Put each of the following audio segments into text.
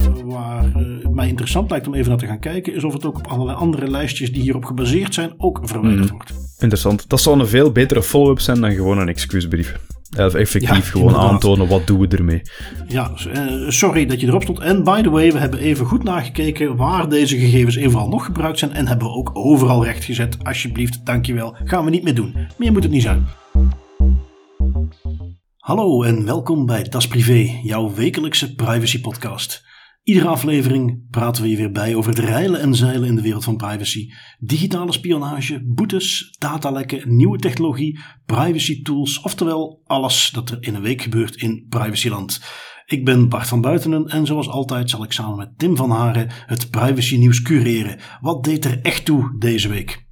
Uh, waar uh, mij interessant lijkt om even naar te gaan kijken, is of het ook op allerlei andere lijstjes die hierop gebaseerd zijn ook verwijderd mm. wordt. Interessant. Dat zou een veel betere follow-up zijn dan gewoon een excuusbrief. Of effectief ja, gewoon inderdaad. aantonen wat doen we ermee. Ja, sorry dat je erop stond. En by the way, we hebben even goed nagekeken waar deze gegevens overal nog gebruikt zijn. En hebben we ook overal rechtgezet. Alsjeblieft, dankjewel. Gaan we niet meer doen. Meer moet het niet zijn. Hallo en welkom bij Das Privé, jouw wekelijkse privacy podcast. Iedere aflevering praten we je weer bij over het reilen en zeilen in de wereld van privacy. Digitale spionage, boetes, datalekken, nieuwe technologie, privacy tools, oftewel alles dat er in een week gebeurt in privacyland. Ik ben Bart van Buitenen en zoals altijd zal ik samen met Tim van Haren het privacy nieuws cureren. Wat deed er echt toe deze week?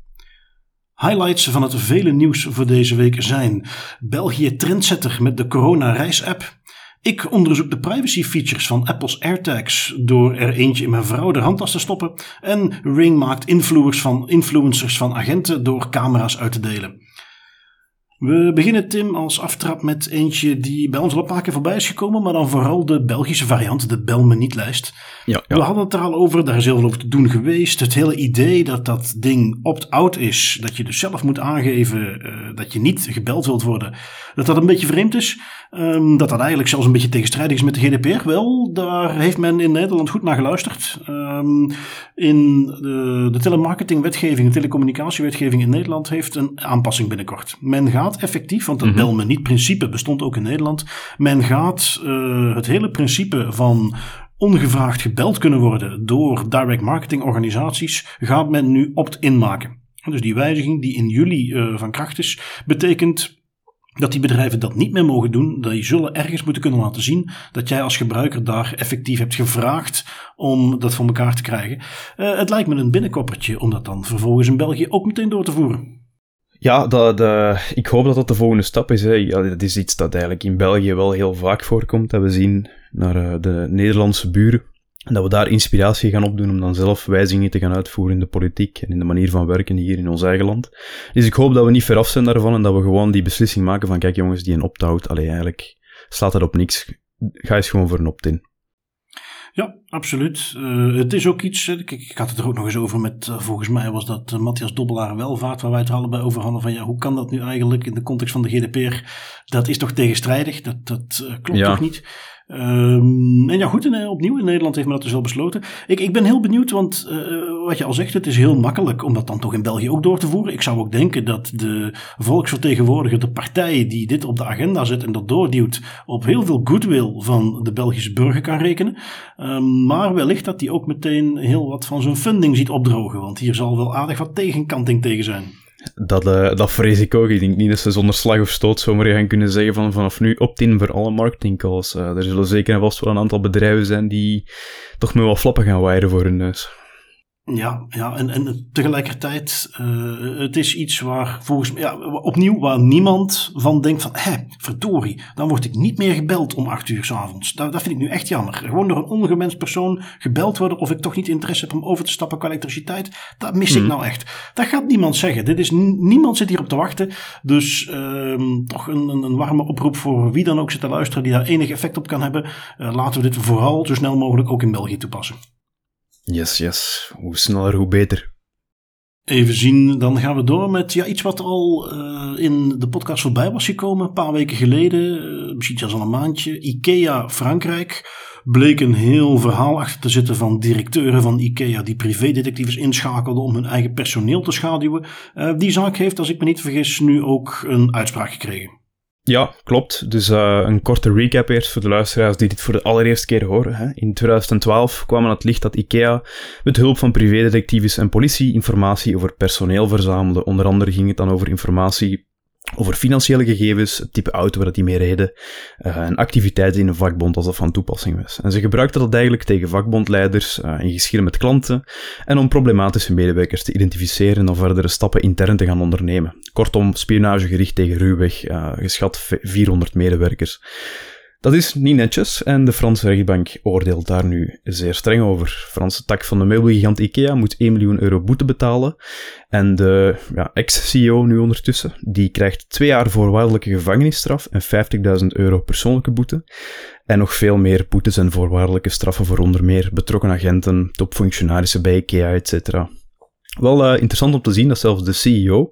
Highlights van het vele nieuws voor deze week zijn België trendsetter met de corona reis app. Ik onderzoek de privacy features van Apple's AirTags door er eentje in mijn vrouw de handtas te stoppen. En Ring maakt influencers van, influencers van agenten door camera's uit te delen. We beginnen, Tim, als aftrap met eentje die bij ons al een paar keer voorbij is gekomen, maar dan vooral de Belgische variant, de Bel me niet-lijst. Ja, ja. We hadden het er al over, daar is heel veel over te doen geweest. Het hele idee dat dat ding opt-out is, dat je dus zelf moet aangeven uh, dat je niet gebeld wilt worden, dat dat een beetje vreemd is. Um, dat dat eigenlijk zelfs een beetje tegenstrijdig is met de GDPR. Wel, daar heeft men in Nederland goed naar geluisterd. Um, in de, de telemarketingwetgeving, de telecommunicatiewetgeving in Nederland heeft een aanpassing binnenkort. Men gaat effectief, want dat mm -hmm. bel me niet principe bestond ook in Nederland. Men gaat uh, het hele principe van ongevraagd gebeld kunnen worden door direct marketing organisaties, gaat men nu opt-in maken. Dus die wijziging die in juli uh, van kracht is, betekent dat die bedrijven dat niet meer mogen doen. Dat die zullen ergens moeten kunnen laten zien dat jij als gebruiker daar effectief hebt gevraagd om dat voor elkaar te krijgen. Uh, het lijkt me een binnenkoppertje om dat dan vervolgens in België ook meteen door te voeren. Ja, dat, ik hoop dat dat de volgende stap is. Hè. Ja, dat is iets dat eigenlijk in België wel heel vaak voorkomt. Dat we zien naar uh, de Nederlandse buren en dat we daar inspiratie gaan opdoen om dan zelf wijzigingen te gaan uitvoeren in de politiek en in de manier van werken hier in ons eigen land. Dus ik hoop dat we niet veraf zijn daarvan en dat we gewoon die beslissing maken van kijk jongens, die een opt-out, allee eigenlijk slaat dat op niks. Ga eens gewoon voor een opt-in. Ja, absoluut. Uh, het is ook iets, ik, ik, had het er ook nog eens over met, uh, volgens mij was dat uh, Matthias Dobbelaar Welvaart, waar wij het allebei over hadden van ja, hoe kan dat nu eigenlijk in de context van de GDPR? Dat is toch tegenstrijdig? Dat, dat klopt ja. toch niet? Um, en ja, goed, en, opnieuw in Nederland heeft men dat dus wel besloten. Ik, ik ben heel benieuwd, want uh, wat je al zegt, het is heel makkelijk om dat dan toch in België ook door te voeren. Ik zou ook denken dat de volksvertegenwoordiger, de partij die dit op de agenda zet en dat doorduwt, op heel veel goodwill van de Belgische burger kan rekenen. Um, maar wellicht dat hij ook meteen heel wat van zijn funding ziet opdrogen, want hier zal wel aardig wat tegenkanting tegen zijn. Dat, uh, dat vrees ik ook. Ik denk niet dat ze zonder slag of stoot zomaar gaan kunnen zeggen van vanaf nu opt-in voor alle marketingcalls. Uh, er zullen zeker en vast wel een aantal bedrijven zijn die toch met wel flappen gaan waaien voor hun neus. Ja, ja en, en tegelijkertijd, uh, het is iets waar volgens mij, ja, opnieuw, waar niemand van denkt van, hé, verdorie, dan word ik niet meer gebeld om acht uur s avonds. Dat, dat vind ik nu echt jammer. Gewoon door een ongewenst persoon gebeld worden of ik toch niet interesse heb om over te stappen qua elektriciteit, dat mis ik mhm. nou echt. Dat gaat niemand zeggen. Dit is, niemand zit hierop te wachten. Dus uh, toch een, een, warme oproep voor wie dan ook zit te luisteren die daar enig effect op kan hebben. Uh, laten we dit vooral zo snel mogelijk ook in België toepassen. Yes, yes. Hoe sneller, hoe beter. Even zien, dan gaan we door met ja, iets wat al uh, in de podcast voorbij was gekomen. Een paar weken geleden, uh, misschien zelfs al een maandje. IKEA Frankrijk bleek een heel verhaal achter te zitten van directeuren van IKEA die privédetectives inschakelden om hun eigen personeel te schaduwen. Uh, die zaak heeft, als ik me niet vergis, nu ook een uitspraak gekregen. Ja, klopt. Dus uh, een korte recap eerst voor de luisteraars die dit voor de allereerste keer horen. Hè. In 2012 kwam aan het licht dat IKEA met hulp van privédetectives en politie informatie over personeel verzamelde. Onder andere ging het dan over informatie over financiële gegevens, het type auto waar die mee reden uh, en activiteiten in een vakbond als dat van toepassing was. En ze gebruikten dat eigenlijk tegen vakbondleiders uh, in geschillen met klanten en om problematische medewerkers te identificeren en verdere stappen intern te gaan ondernemen. Kortom, spionage gericht tegen ruwweg, uh, geschat 400 medewerkers. Dat is niet netjes en de Franse rechtbank oordeelt daar nu zeer streng over. Franse tak van de meubelgigant IKEA moet 1 miljoen euro boete betalen. En de ja, ex-CEO nu ondertussen, die krijgt twee jaar voorwaardelijke gevangenisstraf en 50.000 euro persoonlijke boete. En nog veel meer boetes en voorwaardelijke straffen voor onder meer betrokken agenten, topfunctionarissen bij IKEA, etc. Wel uh, interessant om te zien dat zelfs de CEO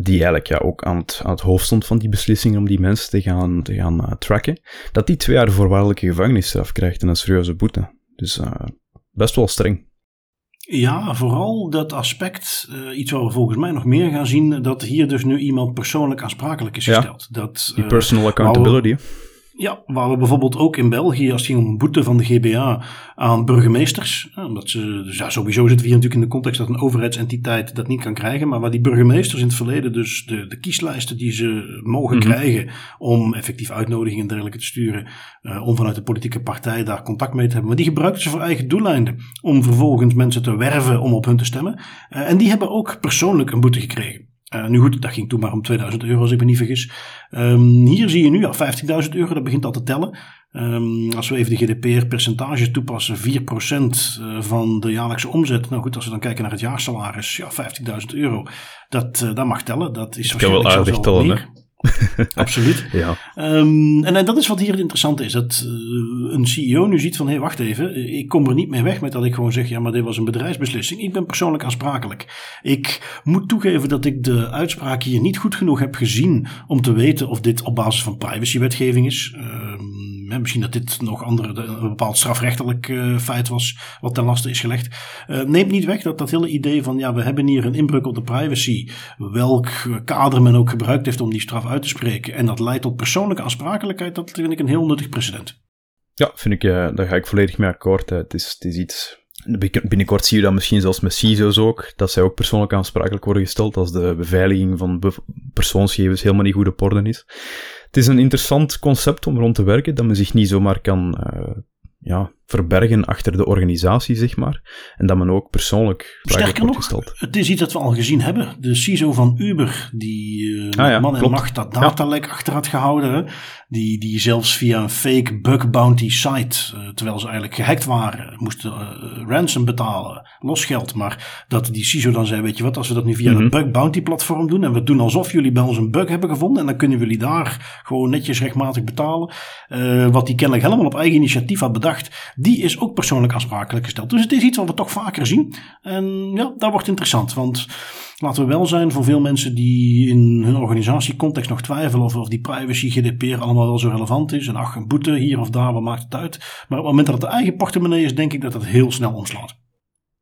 die eigenlijk ja, ook aan het, aan het hoofd stond van die beslissing om die mensen te gaan, te gaan uh, tracken, dat die twee jaar voorwaardelijke gevangenisstraf krijgt en een serieuze boete. Dus uh, best wel streng. Ja, vooral dat aspect, uh, iets waar we volgens mij nog meer gaan zien, dat hier dus nu iemand persoonlijk aansprakelijk is gesteld. Ja, dat, die personal accountability. Ja, waar we bijvoorbeeld ook in België, als het ging om een boete van de GBA aan burgemeesters, omdat ze, dus ja, sowieso zitten we hier natuurlijk in de context dat een overheidsentiteit dat niet kan krijgen, maar waar die burgemeesters in het verleden dus de, de kieslijsten die ze mogen Mhm. krijgen om effectief uitnodigingen en dergelijke te sturen, uh, om vanuit de politieke partij daar contact mee te hebben, maar die gebruikten ze voor eigen doeleinden, om vervolgens mensen te werven om op hun te stemmen. Uh, en die hebben ook persoonlijk een boete gekregen. Uh, nu goed, dat ging toen maar om 2000 euro als ik me niet vergis. Um, hier zie je nu al 15.000 euro, dat begint al te tellen. Um, als we even de GDPR-percentage toepassen, 4% van de jaarlijkse omzet. Nou goed, als we dan kijken naar het jaarsalaris, ja, 15.000 euro. Dat, uh, dat mag tellen. Dat is waarschijnlijk wel aardig tellen. Absoluut. ja. Um, en, en, dat is wat hier het interessante is. Dat uh, een CEO nu ziet van, hé, hey, wacht even. Ik kom er niet mee weg met dat ik gewoon zeg, ja, maar dit was een bedrijfsbeslissing. Ik ben persoonlijk aansprakelijk. Ik moet toegeven dat ik de uitspraak hier niet goed genoeg heb gezien om te weten of dit op basis van privacywetgeving is. Um, misschien dat dit nog andere, een bepaald strafrechtelijk uh, feit was wat ten laste is gelegd. Uh, neemt niet weg dat dat hele idee van ja, we hebben hier een inbreuk op de privacy. Welk kader men ook gebruikt heeft om die straf uit te spreken. En dat leidt tot persoonlijke aansprakelijkheid. Dat vind ik een heel nuttig precedent. Ja, vind ik, uh, daar ga ik volledig mee akkoord. Het is, het is iets. Binnenkort zie je dat misschien zelfs met CISO's ook, dat zij ook persoonlijk aansprakelijk worden gesteld als de beveiliging van persoonsgegevens helemaal niet goed op orde is. Het is een interessant concept om rond te werken, dat men zich niet zomaar kan uh, ja, verbergen achter de organisatie, zeg maar. En dat men ook persoonlijk Sterker nog, gesteld. het is iets dat we al gezien hebben. De CISO van Uber, die uh, Ah ja, man en macht dat datalek achter had gehouden. hè. Die, die zelfs via een fake bug bounty site, uh, terwijl ze eigenlijk gehackt waren, moesten uh, ransom betalen, losgeld. Maar dat die CISO dan zei, weet je wat, als we dat nu via Mhm. een bug bounty platform doen en we doen alsof jullie bij ons een bug hebben gevonden en dan kunnen jullie daar gewoon netjes rechtmatig betalen. Uh, wat die kennelijk helemaal op eigen initiatief had bedacht, die is ook persoonlijk aansprakelijk gesteld. Dus het is iets wat we toch vaker zien. En ja, dat wordt interessant, want laten we wel zijn voor veel mensen die in hun organisatiecontext nog twijfelen of, of die privacy, GDPR allemaal wel zo relevant is. En ach, een boete hier of daar, wat maakt het uit? Maar op het moment dat het de eigen portemonnee is, denk ik dat dat heel snel omslaat.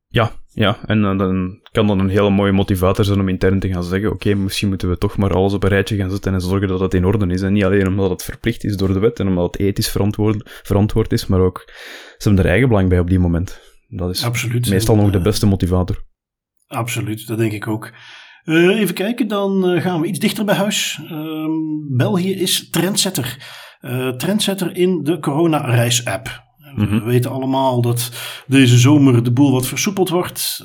Ja, ja, en uh, dan kan dat een hele mooie motivator zijn om intern te gaan zeggen: Oké, okay, misschien moeten we toch maar alles op een rijtje gaan zetten en zorgen dat het in orde is. En niet alleen omdat het verplicht is door de wet en omdat het ethisch verantwoord, verantwoord is, maar ook ze hebben er eigen belang bij op die moment. Dat is Absoluut. meestal nog de beste motivator. Absoluut, dat denk ik ook. Uh, even kijken, dan uh, gaan we iets dichter bij huis. Uh, België is trendsetter. Uh, trendsetter in de corona-reis-app. Mm -hmm. We weten allemaal dat deze zomer de boel wat versoepeld wordt.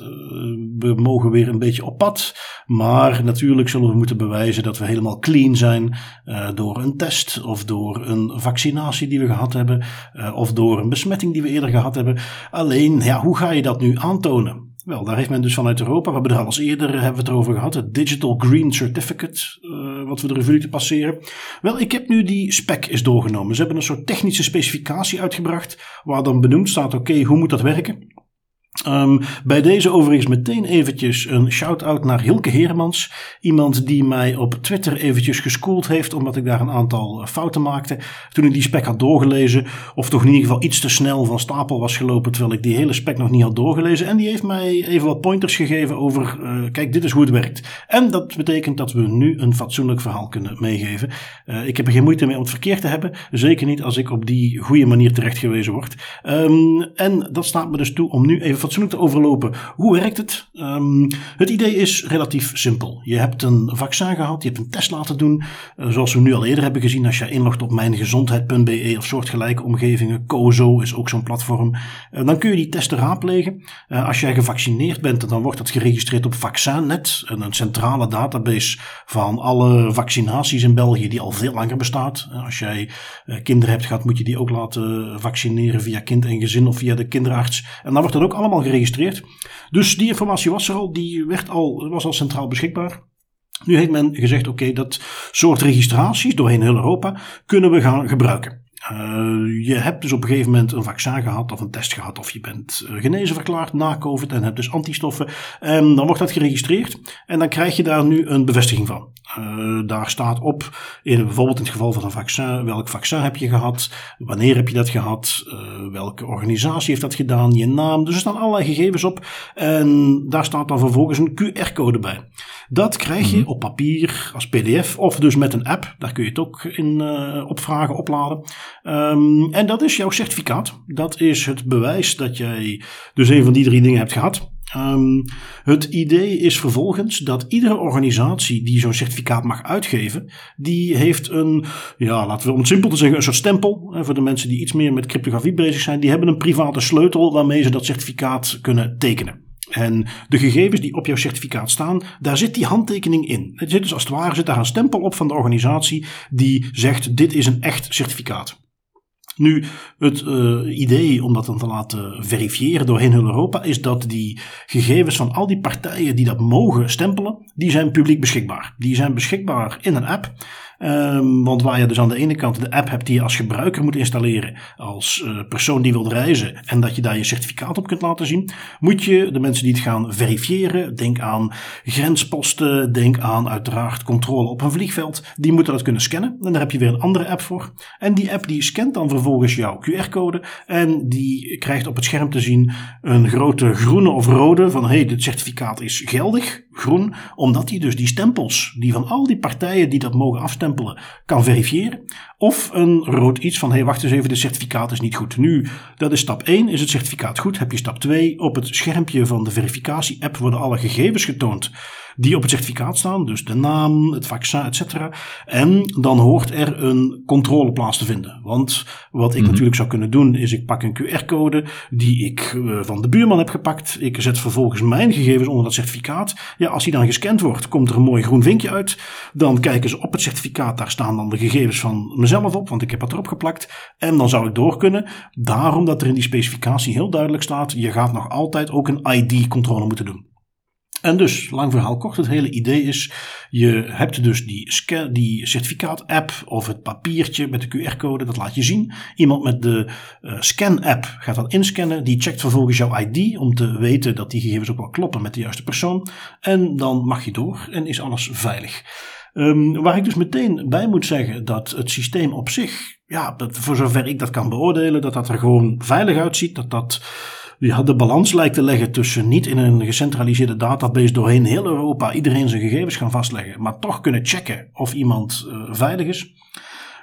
We mogen weer een beetje op pad. Maar natuurlijk zullen we moeten bewijzen dat we helemaal clean zijn. Door een test of door een vaccinatie die we gehad hebben. Of door een besmetting die we eerder gehad hebben. Alleen, ja, hoe ga je dat nu aantonen? Wel, daar heeft men dus vanuit Europa, we hebben er al eens eerder hebben we het erover gehad, het Digital Green Certificate, uh, wat we de revue te passeren. Wel, ik heb nu die spec is doorgenomen. Ze hebben een soort technische specificatie uitgebracht, waar dan benoemd staat, oké, hoe moet dat werken? Um, bij deze overigens meteen eventjes een shout-out naar Hilke Heremans. Iemand die mij op Twitter eventjes geschoold heeft, omdat ik daar een aantal fouten maakte. Toen ik die spec had doorgelezen, of toch in ieder geval iets te snel van stapel was gelopen, terwijl ik die hele spec nog niet had doorgelezen. En die heeft mij even wat pointers gegeven over, uh, kijk, dit is hoe het werkt. En dat betekent dat we nu een fatsoenlijk verhaal kunnen meegeven. Uh, ik heb er geen moeite mee om het verkeerd te hebben. Zeker niet als ik op die goede manier terecht gewezen word. Um, en dat staat me dus toe om nu even fatsoenlijk te overlopen. Hoe werkt het? Ehm, het idee is relatief simpel. Je hebt een vaccin gehad, je hebt een test laten doen. Uh, zoals we nu al eerder hebben gezien, als je inlogt op mijngezondheid.be of soortgelijke omgevingen. COZO is ook zo'n platform. Uh, dan kun je die testen raadplegen. Uh, als jij gevaccineerd bent, dan wordt dat geregistreerd op VaccinNet, een centrale database van alle vaccinaties in België die al veel langer bestaat. Als jij kinderen hebt gehad, moet je die ook laten vaccineren via kind en gezin of via de kinderarts. En dan wordt dat ook allemaal geregistreerd. Dus die informatie was er al, die werd al, was al centraal beschikbaar. Nu heeft men gezegd: oké, dat soort registraties doorheen heel Europa kunnen we gaan gebruiken. Uh, je hebt dus op een gegeven moment een vaccin gehad of een test gehad of je bent eh, genezen verklaard na COVID en hebt dus antistoffen. En dan wordt dat geregistreerd en dan krijg je daar nu een bevestiging van. Uh, daar staat op, in, bijvoorbeeld in het geval van een vaccin, welk vaccin heb je gehad, wanneer heb je dat gehad, uh, welke organisatie heeft dat gedaan, je naam. Dus er staan allerlei gegevens op en daar staat dan vervolgens een QR-code bij. Dat krijg je -hmm. op papier als PDF of dus met een app. Daar kun je het ook in opvragen, opladen. Um, en dat is jouw certificaat. Dat is het bewijs dat jij dus een van die drie dingen hebt gehad. Um, het idee is vervolgens dat iedere organisatie die zo'n certificaat mag uitgeven, die heeft een, ja, laten we om het simpel te zeggen, een soort stempel. Voor de mensen die iets meer met cryptografie bezig zijn, die hebben een private sleutel waarmee ze dat certificaat kunnen tekenen. En de gegevens die op jouw certificaat staan, daar zit die handtekening in. Het zit dus als het ware zit daar een stempel op van de organisatie die zegt: dit is een echt certificaat. Nu, het uh, idee om dat dan te laten verifiëren doorheen heel Europa is dat die gegevens van al die partijen die dat mogen stempelen, die zijn publiek beschikbaar. Die zijn beschikbaar in een app. Um, want waar je dus aan de ene kant de app hebt die je als gebruiker moet installeren, als uh, persoon die wil reizen, en dat je daar je certificaat op kunt laten zien, moet je de mensen die het gaan verifiëren, denk aan grensposten, denk aan uiteraard controle op een vliegveld, die moeten dat kunnen scannen. En daar heb je weer een andere app voor. En die app die scant dan vervolgens jouw QR-code en die krijgt op het scherm te zien een grote groene of rode van hey, dit certificaat is geldig, groen, omdat hij dus die stempels die van al die partijen die dat mogen kan verifiëren. Of een rood iets van, hé hey, wacht eens even, de certificaat is niet goed. Nu, dat is stap 1, is het certificaat goed? Heb je stap 2, op het schermpje van de verificatie-app worden alle gegevens getoond die op het certificaat staan, dus de naam, het vaccin, etc. En dan hoort er een controle plaats te vinden. Want wat ik mm-hmm. natuurlijk zou kunnen doen, is ik pak een QR-code die ik uh, van de buurman heb gepakt. Ik zet vervolgens mijn gegevens onder dat certificaat. Ja, als die dan gescand wordt, komt er een mooi groen vinkje uit. Dan kijken ze op het certificaat, daar staan dan de gegevens van mezelf op, want ik heb dat erop geplakt. En dan zou ik door kunnen. Daarom dat er in die specificatie heel duidelijk staat, je gaat nog altijd ook een ID-controle moeten doen. En dus, lang verhaal kort, het hele idee is, je hebt dus die, die certificaat-app of het papiertje met de QR-code, dat laat je zien. Iemand met de uh, scan-app gaat dat inscannen, die checkt vervolgens jouw ID om te weten dat die gegevens ook wel kloppen met de juiste persoon. En dan mag je door en is alles veilig. Um, waar ik dus meteen bij moet zeggen dat het systeem op zich, ja, dat, voor zover ik dat kan beoordelen, dat dat er gewoon veilig uitziet, dat dat ja, de balans lijkt te leggen tussen niet in een gecentraliseerde database doorheen heel Europa iedereen zijn gegevens gaan vastleggen, maar toch kunnen checken of iemand uh, veilig is.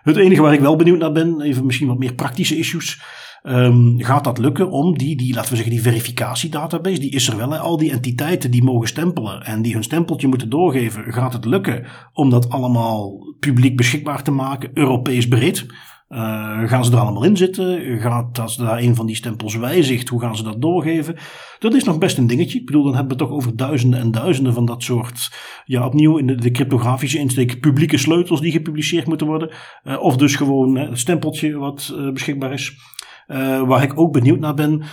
Het enige waar ik wel benieuwd naar ben, even misschien wat meer praktische issues. Um, gaat dat lukken om die, die, laten we zeggen, die verificatiedatabase, die is er wel. Hè? Al die entiteiten die mogen stempelen en die hun stempeltje moeten doorgeven, gaat het lukken om dat allemaal publiek beschikbaar te maken, Europees breed? Uh, gaan ze er allemaal in zitten? Gaat, als daar een van die stempels wijzigt, hoe gaan ze dat doorgeven? Dat is nog best een dingetje. Ik bedoel, dan hebben we toch over duizenden en duizenden van dat soort, ja, opnieuw in de, de cryptografische insteek, publieke sleutels die gepubliceerd moeten worden. Uh, of dus gewoon uh, het stempeltje wat beschikbaar is. waar ik ook benieuwd naar ben,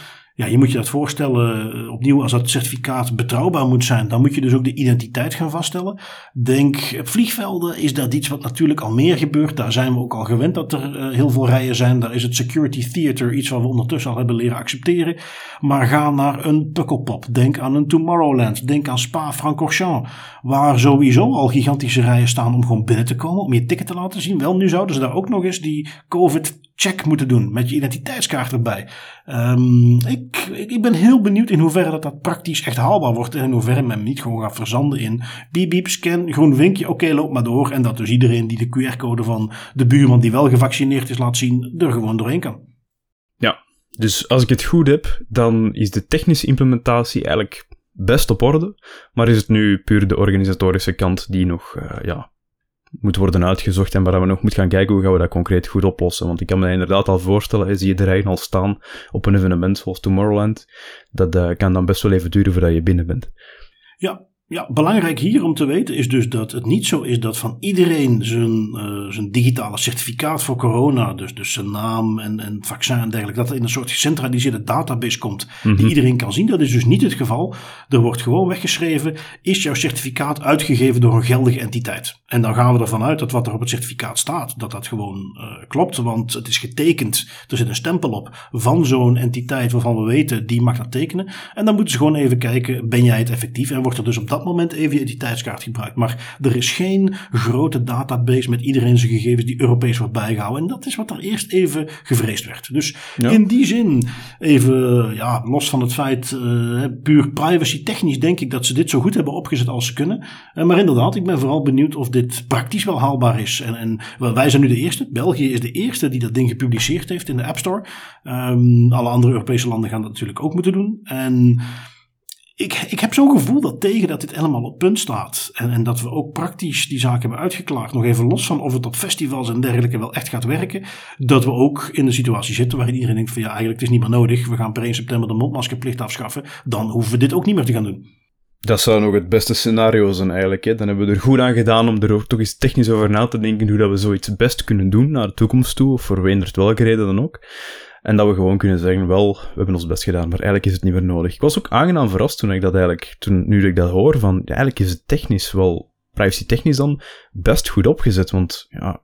ja, je moet je dat voorstellen, eh, opnieuw als dat certificaat betrouwbaar moet zijn, dan moet je dus ook de identiteit gaan vaststellen. Denk, op vliegvelden is dat iets wat natuurlijk al meer gebeurt. Daar zijn we ook al gewend dat er uh, heel veel rijen zijn. Daar is het security theater iets wat we ondertussen al hebben leren accepteren. Maar ga naar een Pukkelpop. Denk aan een Tomorrowland. Denk aan Spa-Francorchamps. Waar sowieso al gigantische rijen staan om gewoon binnen te komen. Om je ticket te laten zien. Wel, nu zouden ze daar ook nog eens die COVID check moeten doen met je identiteitskaart erbij. Um, ik, ik, ben heel benieuwd in hoeverre dat, dat praktisch echt haalbaar wordt en in hoeverre men niet gewoon gaat verzanden in biep, biep, scan, groen vinkje, oké, loop maar door. En dat dus iedereen die de QR-code van de buurman die wel gevaccineerd is laat zien, er gewoon doorheen kan. Ja, Dus als ik het goed heb, dan is de technische implementatie eigenlijk best op orde. Maar is het nu puur de organisatorische kant die nog uh, ja, moet worden uitgezocht en waar we nog moeten gaan kijken hoe gaan we dat concreet goed oplossen. Want ik kan me inderdaad al voorstellen, zie je rij al staan op een evenement zoals Tomorrowland, dat uh, kan dan best wel even duren voordat je binnen bent. Ja, ja, belangrijk hier om te weten is dus dat het niet zo is dat van iedereen zijn, uh, zijn digitale certificaat voor corona, dus, dus zijn naam en, en vaccin en dergelijke, dat er in een soort gecentraliseerde database komt die mhm. iedereen kan zien. Dat is dus niet het geval. Er wordt gewoon weggeschreven, is jouw certificaat uitgegeven door een geldige entiteit? En dan gaan we ervan uit dat wat er op het certificaat staat, dat dat gewoon uh, klopt, want het is getekend, er zit een stempel op van zo'n entiteit waarvan we weten, die mag dat tekenen. En dan moeten ze gewoon even kijken, ben jij het effectief? En wordt er dus op dat moment even je identiteitskaart gebruikt. Maar er is geen grote database met iedereen zijn gegevens die Europees wordt bijgehouden. En dat is wat er eerst even gevreesd werd. Dus in die zin, even ja, los van het feit, uh, puur privacy technisch denk ik dat ze dit zo goed hebben opgezet als ze kunnen. Uh, maar inderdaad, ik ben vooral benieuwd of dit praktisch wel haalbaar is. En, en wij zijn nu de eerste. België is de eerste die dat ding gepubliceerd heeft in de App Store. Um, alle andere Europese landen gaan dat natuurlijk ook moeten doen. En ik, ik heb zo'n gevoel dat tegen dat dit helemaal op punt staat. En, en dat we ook praktisch die zaken hebben uitgeklaard. Nog even los van of het op festivals en dergelijke wel echt gaat werken. Dat we ook in de situatie zitten waarin iedereen denkt van ja, eigenlijk het is niet meer nodig. We gaan per 1 september de mondmaskerplicht afschaffen. Dan hoeven we dit ook niet meer te gaan doen. Dat zou nog het beste scenario zijn eigenlijk. Hè. Dan hebben we er goed aan gedaan om er toch eens technisch over na te denken hoe dat we zoiets best kunnen doen naar de toekomst toe. Of voor welke reden dan ook. En dat we gewoon kunnen zeggen, wel, we hebben ons best gedaan, maar eigenlijk is het niet meer nodig. Ik was ook aangenaam verrast toen ik dat eigenlijk, toen, nu ik dat hoor, van, eigenlijk is het technisch wel, privacy technisch dan, best goed opgezet, want, ja,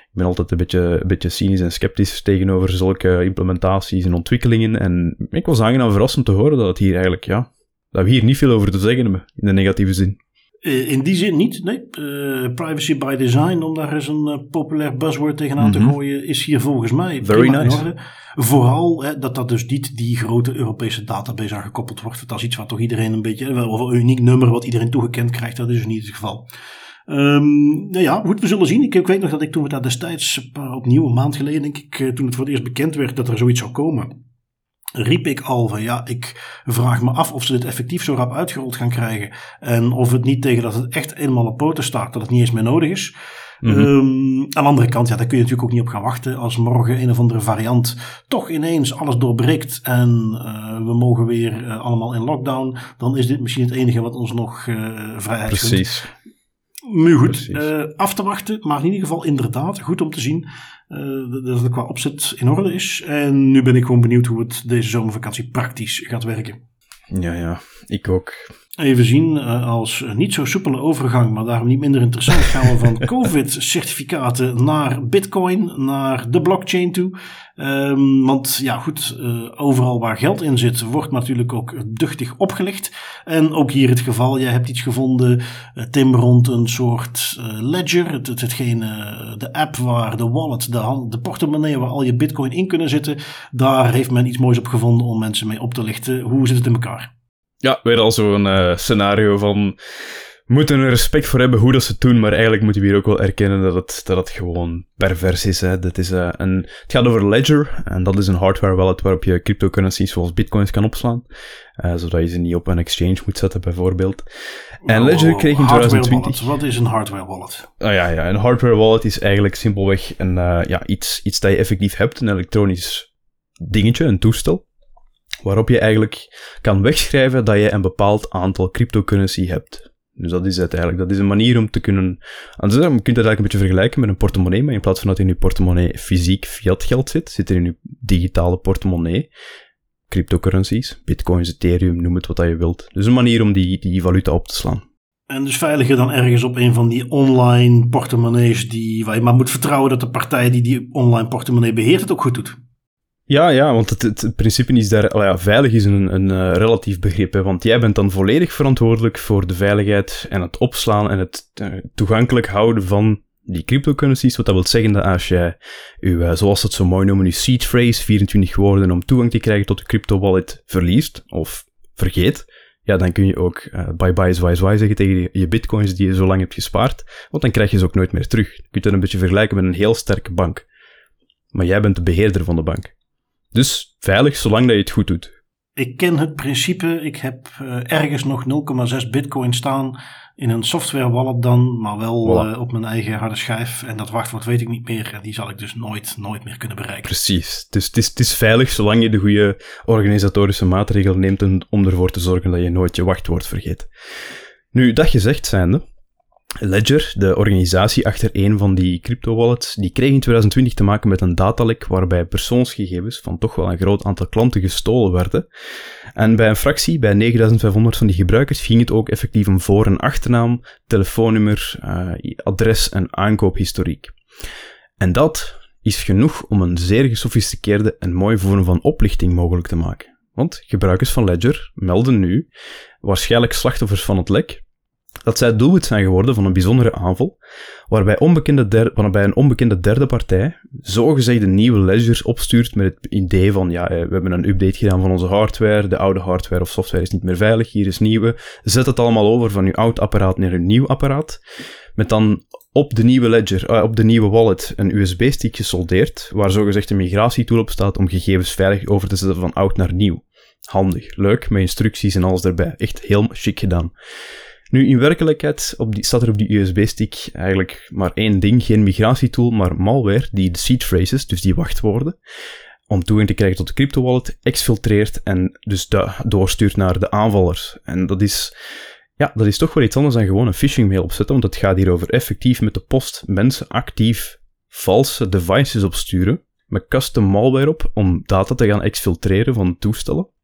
ik ben altijd een beetje, een beetje cynisch en sceptisch tegenover zulke implementaties en ontwikkelingen, en ik was aangenaam verrast om te horen dat het hier eigenlijk, ja, dat we hier niet veel over te zeggen hebben, in de negatieve zin. Eh, in die zin niet, nee. Uh, privacy by design, om daar eens een uh, populair buzzword tegenaan te mhm. gooien, is hier volgens mij Very nice. Vooral hè, dat dat dus niet die grote Europese database aan gekoppeld wordt. Dat is iets wat toch iedereen een beetje, of een uniek nummer wat iedereen toegekend krijgt, dat is dus niet het geval. Um, nou ja, goed, we zullen zien. Ik, ik, weet nog dat ik toen we daar destijds, opnieuw een maand geleden denk ik, toen het voor het eerst bekend werd dat er zoiets zou komen riep ik al van ja, ik vraag me af of ze dit effectief zo rap uitgerold gaan krijgen. En of het niet tegen dat het echt eenmaal op poten staat, dat het niet eens meer nodig is. Mm um, aan de andere kant, ja, daar kun je natuurlijk ook niet op gaan wachten. Als morgen een of andere variant toch ineens alles doorbreekt en uh, we mogen weer uh, allemaal in lockdown, dan is dit misschien het enige wat ons nog uh, vrijheid Precies. Nu goed, uh, af te wachten, maar in ieder geval inderdaad goed om te zien uh, dat het qua opzet in orde is. En nu ben ik gewoon benieuwd hoe het deze zomervakantie praktisch gaat werken. Ja, ja, ik ook. Even zien, uh, als niet zo soepele overgang, maar daarom niet minder interessant, gaan we van COVID-certificaten naar Bitcoin, naar de blockchain toe. Um, want ja, goed, uh, overal waar geld in zit, wordt natuurlijk ook duchtig opgelegd. En ook hier het geval, jij hebt iets gevonden, uh, Tim, rond een soort uh, ledger. Het, het, hetgene, de app waar de wallet, de, hand, de portemonnee waar al je bitcoin in kunnen zitten. Daar heeft men iets moois op gevonden om mensen mee op te lichten. Hoe zit het in elkaar? Ja, weer al zo'n scenario van moeten er respect voor hebben hoe dat ze het doen, maar eigenlijk moeten we hier ook wel erkennen dat het, dat het gewoon pervers is. Hè. Dat is uh, een, het gaat over Ledger, en dat is een hardware wallet waarop je cryptocurrencies zoals bitcoins kan opslaan, uh, zodat je ze niet op een exchange moet zetten, bijvoorbeeld. En Ledger kreeg in 2020... Wat is een hardware wallet? Oh ja, ja, een hardware wallet is eigenlijk simpelweg een, ja, iets, iets dat je effectief hebt, een elektronisch dingetje, een toestel, waarop je eigenlijk kan wegschrijven dat je een bepaald aantal cryptocurrency hebt. Dus dat is het eigenlijk. Dat is een manier om te kunnen... Je kunt het eigenlijk een beetje vergelijken met een portemonnee, maar in plaats van dat in je portemonnee fysiek fiat geld zit, zit er in je digitale portemonnee cryptocurrencies, bitcoins, ethereum, noem het wat je wilt. Dus een manier om die, die valuta op te slaan. En dus veiliger dan ergens op een van die online portemonnees die, waar je maar moet vertrouwen dat de partij die die online portemonnee beheert het ook goed doet. Ja, ja, want het, het, principe is daar, ja, veilig is een, een uh, relatief begrip, hè, want jij bent dan volledig verantwoordelijk voor de veiligheid en het opslaan en het uh, toegankelijk houden van die cryptocurrencies. Wat dat wil zeggen dat als jij, uw, uh, zoals het zo mooi noemen, je seed phrase, 24 woorden om toegang te krijgen tot de crypto wallet, verliest of vergeet, ja, dan kun je ook bye bye wise wise zeggen tegen je bitcoins die je zo lang hebt gespaard, want dan krijg je ze ook nooit meer terug. Je kunt dat een beetje vergelijken met een heel sterke bank. Maar jij bent de beheerder van de bank. Dus veilig zolang dat je het goed doet. Ik ken het principe. Ik heb uh, ergens nog 0,6 bitcoin staan in een software wallet dan, maar wel voilà. uh, op mijn eigen harde schijf. En dat wachtwoord weet ik niet meer en die zal ik dus nooit, nooit meer kunnen bereiken. Precies. Dus het is, het is veilig zolang je de goede organisatorische maatregelen neemt om ervoor te zorgen dat je nooit je wachtwoord vergeet. Nu, dat gezegd zijnde, Ledger, de organisatie achter een van die crypto-wallets, die kreeg in 2020 te maken met een datalek waarbij persoonsgegevens van toch wel een groot aantal klanten gestolen werden. En bij een fractie, bij 9500 van die gebruikers, ging het ook effectief om voor- en achternaam, telefoonnummer, uh, adres en aankoophistoriek. En dat is genoeg om een zeer gesofisticeerde en mooie vorm van oplichting mogelijk te maken. Want gebruikers van Ledger melden nu, waarschijnlijk slachtoffers van het lek, dat zij doelwit zijn geworden van een bijzondere aanval, waarbij, onbekende der, waarbij een onbekende derde partij zogezegde nieuwe ledgers opstuurt met het idee van, ja, we hebben een update gedaan van onze hardware, de oude hardware of software is niet meer veilig, hier is nieuwe, zet het allemaal over van uw oud apparaat naar een nieuw apparaat, met dan op de nieuwe ledger, uh, op de nieuwe wallet, een USB-stick gesoldeerd, waar zogezegd een migratietool op staat om gegevens veilig over te zetten van oud naar nieuw. Handig, leuk, met instructies en alles erbij. Echt heel chic gedaan. Nu, in werkelijkheid op die, staat er op die USB-stick eigenlijk maar één ding, geen migratietool, maar malware die de seed phrases, dus die wachtwoorden, om toegang te krijgen tot de crypto-wallet, exfiltreert en dus doorstuurt naar de aanvallers. En dat is, ja, dat is toch wel iets anders dan gewoon een phishing mail opzetten, want het gaat hier over effectief met de post mensen actief valse devices opsturen, met custom malware op, om data te gaan exfiltreren van toestellen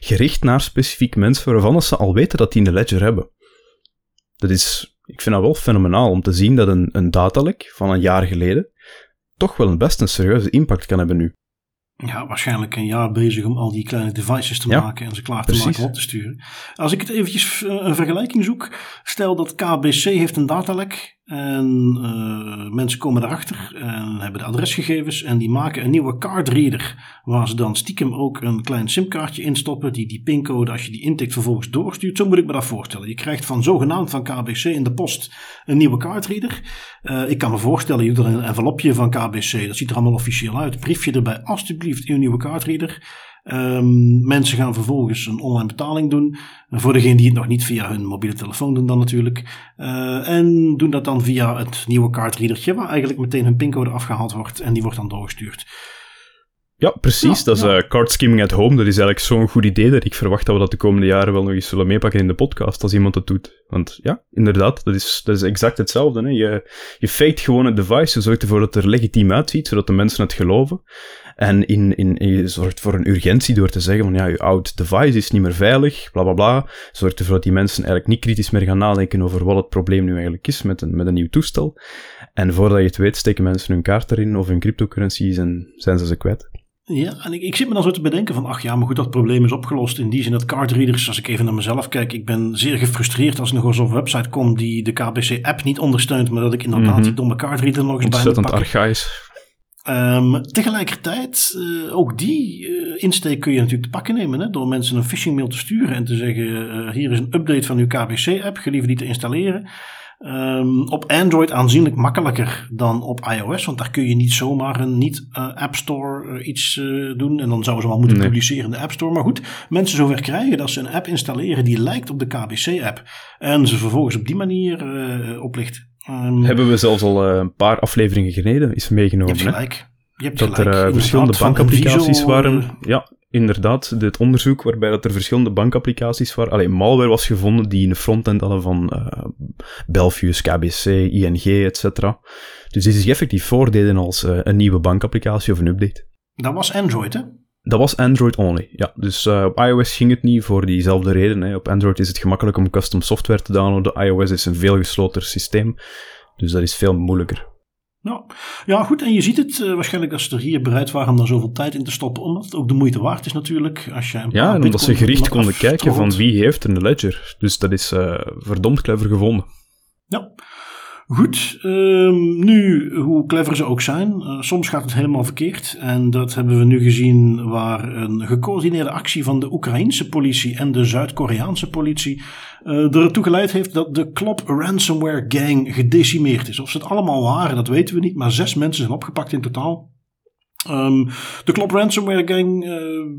gericht naar specifiek mensen waarvan ze al weten dat die een ledger hebben. Dat is, ik vind dat wel fenomenaal om te zien dat een, een datalek van een jaar geleden toch wel een best een serieuze impact kan hebben nu. Ja, waarschijnlijk een jaar bezig om al die kleine devices te ja, maken en ze klaar te maken op te sturen. Als ik het eventjes een vergelijking zoek, stel dat KBC heeft een datalek en uh, mensen komen erachter en hebben de adresgegevens en die maken een nieuwe cardreader waar ze dan stiekem ook een klein simkaartje instoppen die die pincode als je die intikt vervolgens doorstuurt. Zo moet ik me dat voorstellen. Je krijgt van zogenaamd van KBC in de post een nieuwe cardreader. Uh, ik kan me voorstellen, je doet er een envelopje van KBC, dat ziet er allemaal officieel uit. Briefje erbij alsjeblieft in een nieuwe cardreader. Um, mensen gaan vervolgens een online betaling doen. Voor degenen die het nog niet via hun mobiele telefoon doen dan natuurlijk. Uh, en doen dat dan via het nieuwe kaartreadertje waar eigenlijk meteen hun pincode afgehaald wordt en die wordt dan doorgestuurd. Ja, precies. Ja, dat is ja. uh, card skimming at home. Dat is eigenlijk zo'n goed idee dat ik verwacht dat we dat de komende jaren wel nog eens zullen meepakken in de podcast als iemand dat doet. Want ja, inderdaad, dat is, dat is exact hetzelfde. Hè. Je, je faked gewoon het device, je zorgt ervoor dat het er legitiem uitziet, zodat de mensen het geloven. En in, in, je zorgt voor een urgentie door te zeggen van ja, je oud device is niet meer veilig, bla bla bla. Zorgt ervoor dat die mensen eigenlijk niet kritisch meer gaan nadenken over wat het probleem nu eigenlijk is met een, met een nieuw toestel. En voordat je het weet, steken mensen hun kaart erin of hun cryptocurrencies en zijn ze ze kwijt. Ja, en ik, ik zit me dan zo te bedenken van, ach ja, maar goed, dat probleem is opgelost. In die zin dat cardreaders, als ik even naar mezelf kijk, ik ben zeer gefrustreerd als ik nog eens op een website kom die de KBC-app niet ondersteunt, maar dat ik inderdaad mm -hmm. die domme cardreader nog eens bij moet pakken. archaïs. Um, tegelijkertijd, uh, ook die uh, insteek kun je natuurlijk te pakken nemen. Hè, door mensen een phishing mail te sturen en te zeggen: uh, hier is een update van uw KBC-app, gelieve die te installeren. Um, op Android aanzienlijk makkelijker dan op iOS, want daar kun je niet zomaar een niet-App Store iets doen. En dan zouden ze wel moeten nee. publiceren in de App Store. Maar goed, mensen zover krijgen dat ze een app installeren die lijkt op de KBC-app. En ze vervolgens op die manier oplichten. Um, Hebben we zelfs al uh, een paar afleveringen geleden is meegenomen. Je hebt gelijk. Je hebt dat gelijk. er uh, verschillende bankapplicaties waren. Ja, inderdaad. Dit onderzoek waarbij dat er verschillende bankapplicaties waren. Alleen malware was gevonden die een frontend hadden van uh, Belfius, KBC, ING, etc. Dus die zich effectief voordeden als een nieuwe bankapplicatie of een update. Dat was Android, hè? Dat was Android only, ja. Dus uh, op iOS ging het niet voor diezelfde reden. Hè. Op Android is het gemakkelijk om custom software te downloaden. iOS is een veel gesloten systeem. Dus dat is veel moeilijker. Ja, ja goed. En je ziet het uh, waarschijnlijk als ze er hier bereid waren om daar zoveel tijd in te stoppen. Omdat het ook de moeite waard is natuurlijk. Als je een ja, en omdat ze gericht konden kijken van wie heeft een ledger. Dus dat is uh, verdomd clever gevonden. Ja. Goed, um, nu, hoe clever ze ook zijn, uh, soms gaat het helemaal verkeerd. En dat hebben we nu gezien waar een gecoördineerde actie van de Oekraïnse politie en de Zuid-Koreaanse politie uh, ertoe geleid heeft dat de Klop Ransomware Gang gedecimeerd is. Of ze het allemaal waren, dat weten we niet, maar zes mensen zijn opgepakt in totaal. Um, de Klop Ransomware Gang, uh,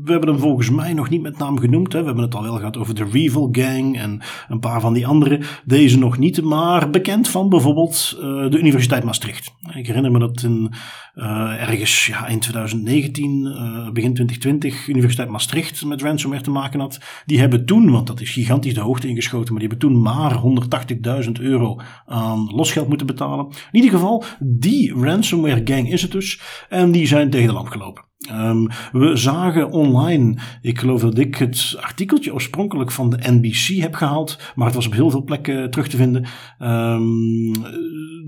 we hebben hem volgens mij nog niet met naam genoemd. Hè. We hebben het al wel gehad over de Revil Gang en een paar van die andere. Deze nog niet, maar bekend van bijvoorbeeld uh, de Universiteit Maastricht. Ik herinner me dat in, uh, ergens ja, in 2019, begin 2020, Universiteit Maastricht met ransomware te maken had. Die hebben toen, want dat is gigantisch de hoogte ingeschoten, maar die hebben toen maar 180.000 euro aan losgeld moeten betalen. In ieder geval, die ransomware gang is het dus. En die zijn tegen de lamp gelopen. Um, we zagen online, ik geloof dat ik het artikeltje oorspronkelijk van de NBC heb gehaald, maar het was op heel veel plekken terug te vinden. Um,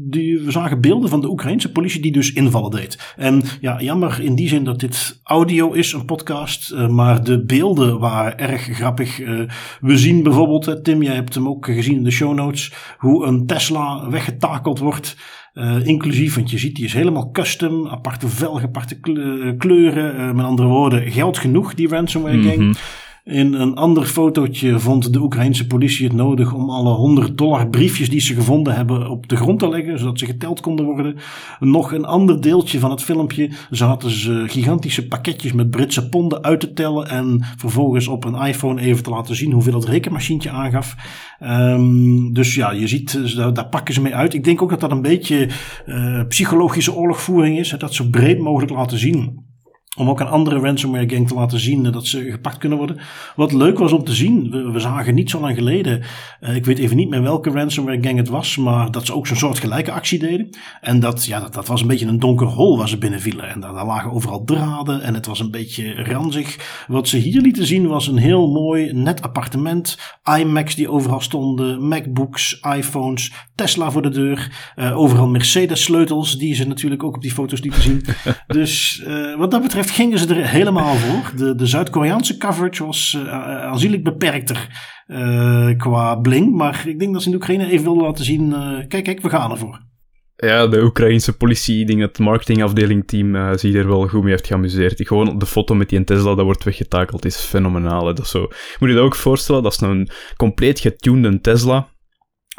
die, we zagen beelden van de Oekraïnse politie die dus invallen deed. En ja, jammer in die zin dat dit audio is, een podcast, uh, maar de beelden waren erg grappig. Uh, we zien bijvoorbeeld, Tim, jij hebt hem ook gezien in de show notes, hoe een Tesla weggetakeld wordt. Uh, inclusief, want je ziet, die is helemaal custom, aparte velgen, aparte kleuren. Uh, met andere woorden, geld genoeg, die ransomware gang. -hmm. In een ander fotootje vond de Oekraïnse politie het nodig om alle 100 dollar briefjes die ze gevonden hebben op de grond te leggen, zodat ze geteld konden worden. Nog een ander deeltje van het filmpje zaten ze gigantische pakketjes met Britse ponden uit te tellen en vervolgens op een iPhone even te laten zien hoeveel dat rekenmachientje aangaf. Um, dus ja, je ziet, daar, daar, pakken ze mee uit. Ik denk ook dat dat een beetje uh, psychologische oorlogvoering is, dat zo breed mogelijk laten zien. Om ook een andere ransomware gang te laten zien dat ze gepakt kunnen worden. Wat leuk was om te zien, we, we zagen niet zo lang geleden, uh, ik weet even niet meer welke ransomware gang het was, maar dat ze ook zo'n soort gelijke actie deden. En dat, ja, dat, dat was een beetje een donker hol waar ze binnenvielen. En daar, daar lagen overal draden en het was een beetje ranzig. Wat ze hier lieten zien was een heel mooi, net appartement. iMacs die overal stonden, MacBooks, iPhones, Tesla voor de deur. Uh, overal Mercedes sleutels, die ze natuurlijk ook op die foto's lieten zien. dus uh, wat dat betreft gingen ze er helemaal voor. De, de Zuid-Koreaanse coverage was uh, aanzienlijk beperkter uh, qua bling. Maar ik denk dat ze in Oekraïne even wilden laten zien: kijk, kijk, we gaan ervoor. Ja, de Oekraïnse politie, ik denk dat het marketingafdelingteam zich er wel goed mee heeft geamuseerd. Gewoon de foto met die Tesla dat wordt weggetakeld is fenomenaal. Dat is zo. Moet je dat ook voorstellen? Dat is een compleet getunede Tesla.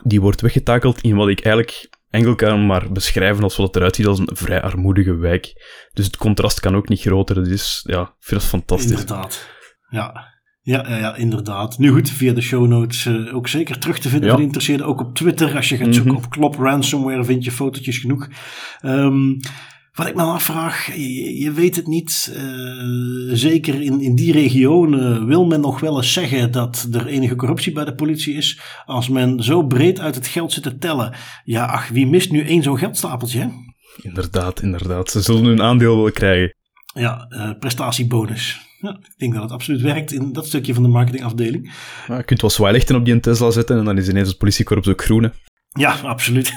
Die wordt weggetakeld in wat ik eigenlijk enkel kan maar beschrijven als wat het eruit ziet als een vrij armoedige wijk. Dus het contrast kan ook niet groter. Is, ja, ik vind fantastisch. Inderdaad. Ja. Ja, ja, ja, inderdaad. Nu goed, via de show notes uh, ook zeker terug te vinden ja. voor geïnteresseerden. Ook op Twitter, als je gaat zoeken mm -hmm. op Klop Ransomware, vind je fotootjes genoeg. Um, wat ik me afvraag, je, je weet het niet, uh, zeker in, in die regionen wil men nog wel eens zeggen dat er enige corruptie bij de politie is. Als men zo breed uit het geld zit te tellen, ja ach, wie mist nu één zo'n geldstapeltje? Hè? Inderdaad, inderdaad. Ze zullen hun aandeel willen krijgen. Ja, uh, prestatiebonus. Ja, ik denk dat het absoluut werkt in dat stukje van de marketingafdeling. Ja, je kunt wel zwaailichten op die Tesla zetten en dan is ineens het politiekorps ook groene. Ja, absoluut.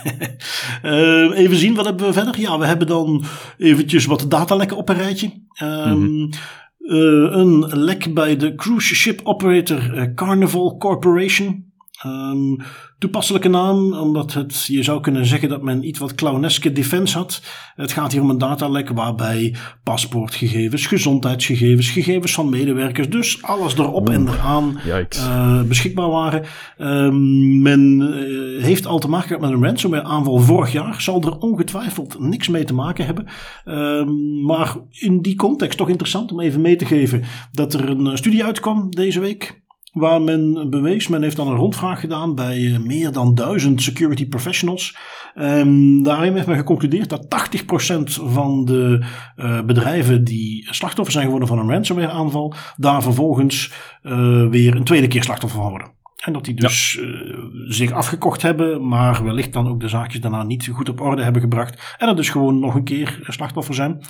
uh, even zien, wat hebben we verder? Ja, we hebben dan eventjes wat datalekken op een rijtje. Um, mm-hmm. uh, een lek bij de cruise ship operator uh, Carnival Corporation. Um, toepasselijke naam, omdat het, je zou kunnen zeggen dat men iets wat clowneske defense had. Het gaat hier om een datalek waarbij paspoortgegevens, gezondheidsgegevens, gegevens van medewerkers, dus alles erop en eraan uh, beschikbaar waren. Um, men uh, heeft al te maken gehad met een ransomware aanval vorig jaar, zal er ongetwijfeld niks mee te maken hebben. Um, maar in die context toch interessant om even mee te geven dat er een studie uitkwam deze week waar men bewees, men heeft dan een rondvraag gedaan bij uh, meer dan duizend security professionals. Um, daarin heeft men geconcludeerd dat 80% van de uh, bedrijven die slachtoffer zijn geworden van een ransomware aanval, daar vervolgens uh, weer een tweede keer slachtoffer van worden. En dat die dus ja. zich afgekocht hebben, maar wellicht dan ook de zaakjes daarna niet goed op orde hebben gebracht. En dat dus gewoon nog een keer slachtoffer zijn.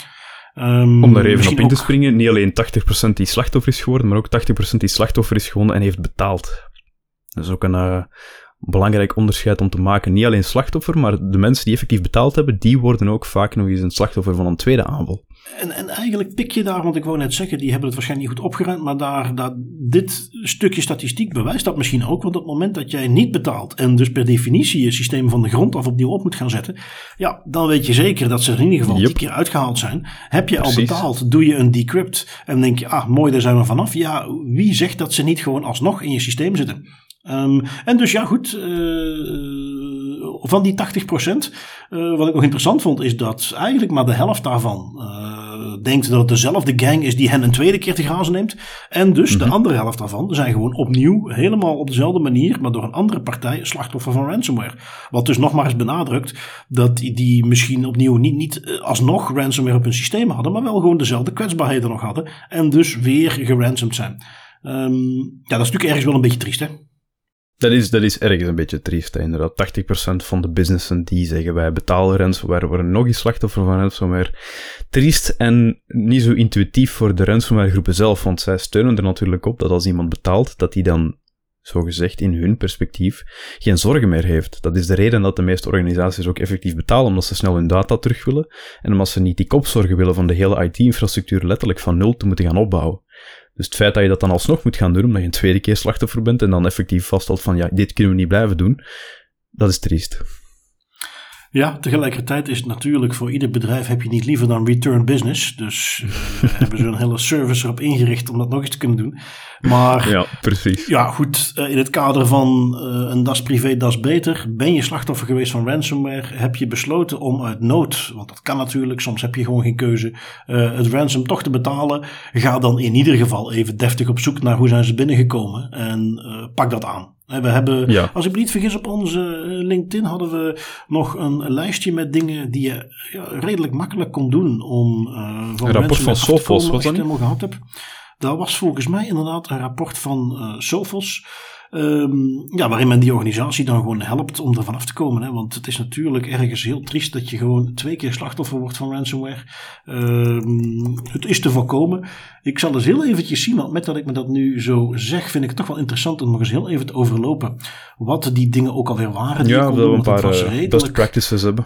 Um, Om daar even op in te springen, niet alleen 80% die slachtoffer is geworden, maar ook 80% die slachtoffer is geworden en heeft betaald. Dat is ook een uh, belangrijk onderscheid om te maken. Niet alleen slachtoffer, maar de mensen die effectief betaald hebben, die worden ook vaak nog eens een slachtoffer van een tweede aanval. En, en eigenlijk pik je daar, want ik wou net zeggen, die hebben het waarschijnlijk niet goed opgeruimd, maar daar, daar, dit stukje statistiek bewijst dat misschien ook. Want op het moment dat jij niet betaalt en dus per definitie je systeem van de grond af opnieuw op moet gaan zetten, ja, dan weet je zeker dat ze er in ieder geval yep. keer uitgehaald zijn. Heb je Precies. al betaald, doe je een decrypt en denk je, ah, mooi, daar zijn we vanaf. Ja, wie zegt dat ze niet gewoon alsnog in je systeem zitten? Um, en dus ja, goed, uh, van die 80%, uh, wat ik nog interessant vond, is dat eigenlijk maar de helft daarvan uh, denkt dat het dezelfde gang is die hen een tweede keer te grazen neemt. En dus de Mhm. andere helft daarvan zijn gewoon opnieuw, helemaal op dezelfde manier, maar door een andere partij, slachtoffer van ransomware. Wat dus nog maar eens benadrukt dat die- die misschien opnieuw niet, niet eh, alsnog ransomware op hun systeem hadden, maar wel gewoon dezelfde kwetsbaarheden nog hadden. En dus weer geransomd zijn. Ehm, ja, dat is natuurlijk ergens wel een beetje triest, hè? Dat is, dat is ergens een beetje triest, inderdaad. 80% van de businessen die zeggen wij betalen ransomware, worden nog eens slachtoffer van ransomware. Triest en niet zo intuïtief voor de ransomware groepen zelf, want zij steunen er natuurlijk op dat als iemand betaalt, dat hij dan, zogezegd in hun perspectief, geen zorgen meer heeft. Dat is de reden dat de meeste organisaties ook effectief betalen, omdat ze snel hun data terug willen en omdat ze niet die kopzorgen willen van de hele IT-infrastructuur letterlijk van nul te moeten gaan opbouwen. Dus het feit dat je dat dan alsnog moet gaan doen, omdat je een tweede keer slachtoffer bent en dan effectief vaststelt van ja, dit kunnen we niet blijven doen, dat is triest. Ja, tegelijkertijd is het natuurlijk voor ieder bedrijf heb je niet liever dan return business. Dus eh, hebben ze een hele service erop ingericht om dat nog eens te kunnen doen. Maar Ja, precies. ja, goed, eh, in het kader van eh, een das privé, das beter. Ben je slachtoffer geweest van ransomware? Heb je besloten om uit nood, want dat kan natuurlijk, soms heb je gewoon geen keuze, het ransom toch te betalen? Ga dan in ieder geval even deftig op zoek naar hoe zijn ze binnengekomen en pak dat aan. Eh, We hebben, Ja. als ik me niet vergis, op onze eh, LinkedIn hadden we nog een lijstje met dingen die je ja, redelijk makkelijk kon doen om uh, van Een rapport van Sophos, je het dat helemaal gehad hebt. Dat was volgens mij inderdaad een rapport van eh Sophos. Ehm, ja, waarin men die organisatie dan gewoon helpt om er vanaf te komen. Hè? Want het is natuurlijk ergens heel triest dat je gewoon twee keer slachtoffer wordt van ransomware. Ehm, het is te voorkomen. Ik zal eens heel eventjes zien, want met dat ik me dat nu zo zeg, vind ik het toch wel interessant om nog eens heel even te overlopen. Wat die dingen ook alweer waren. die Ja, we een paar eh, best practices hebben.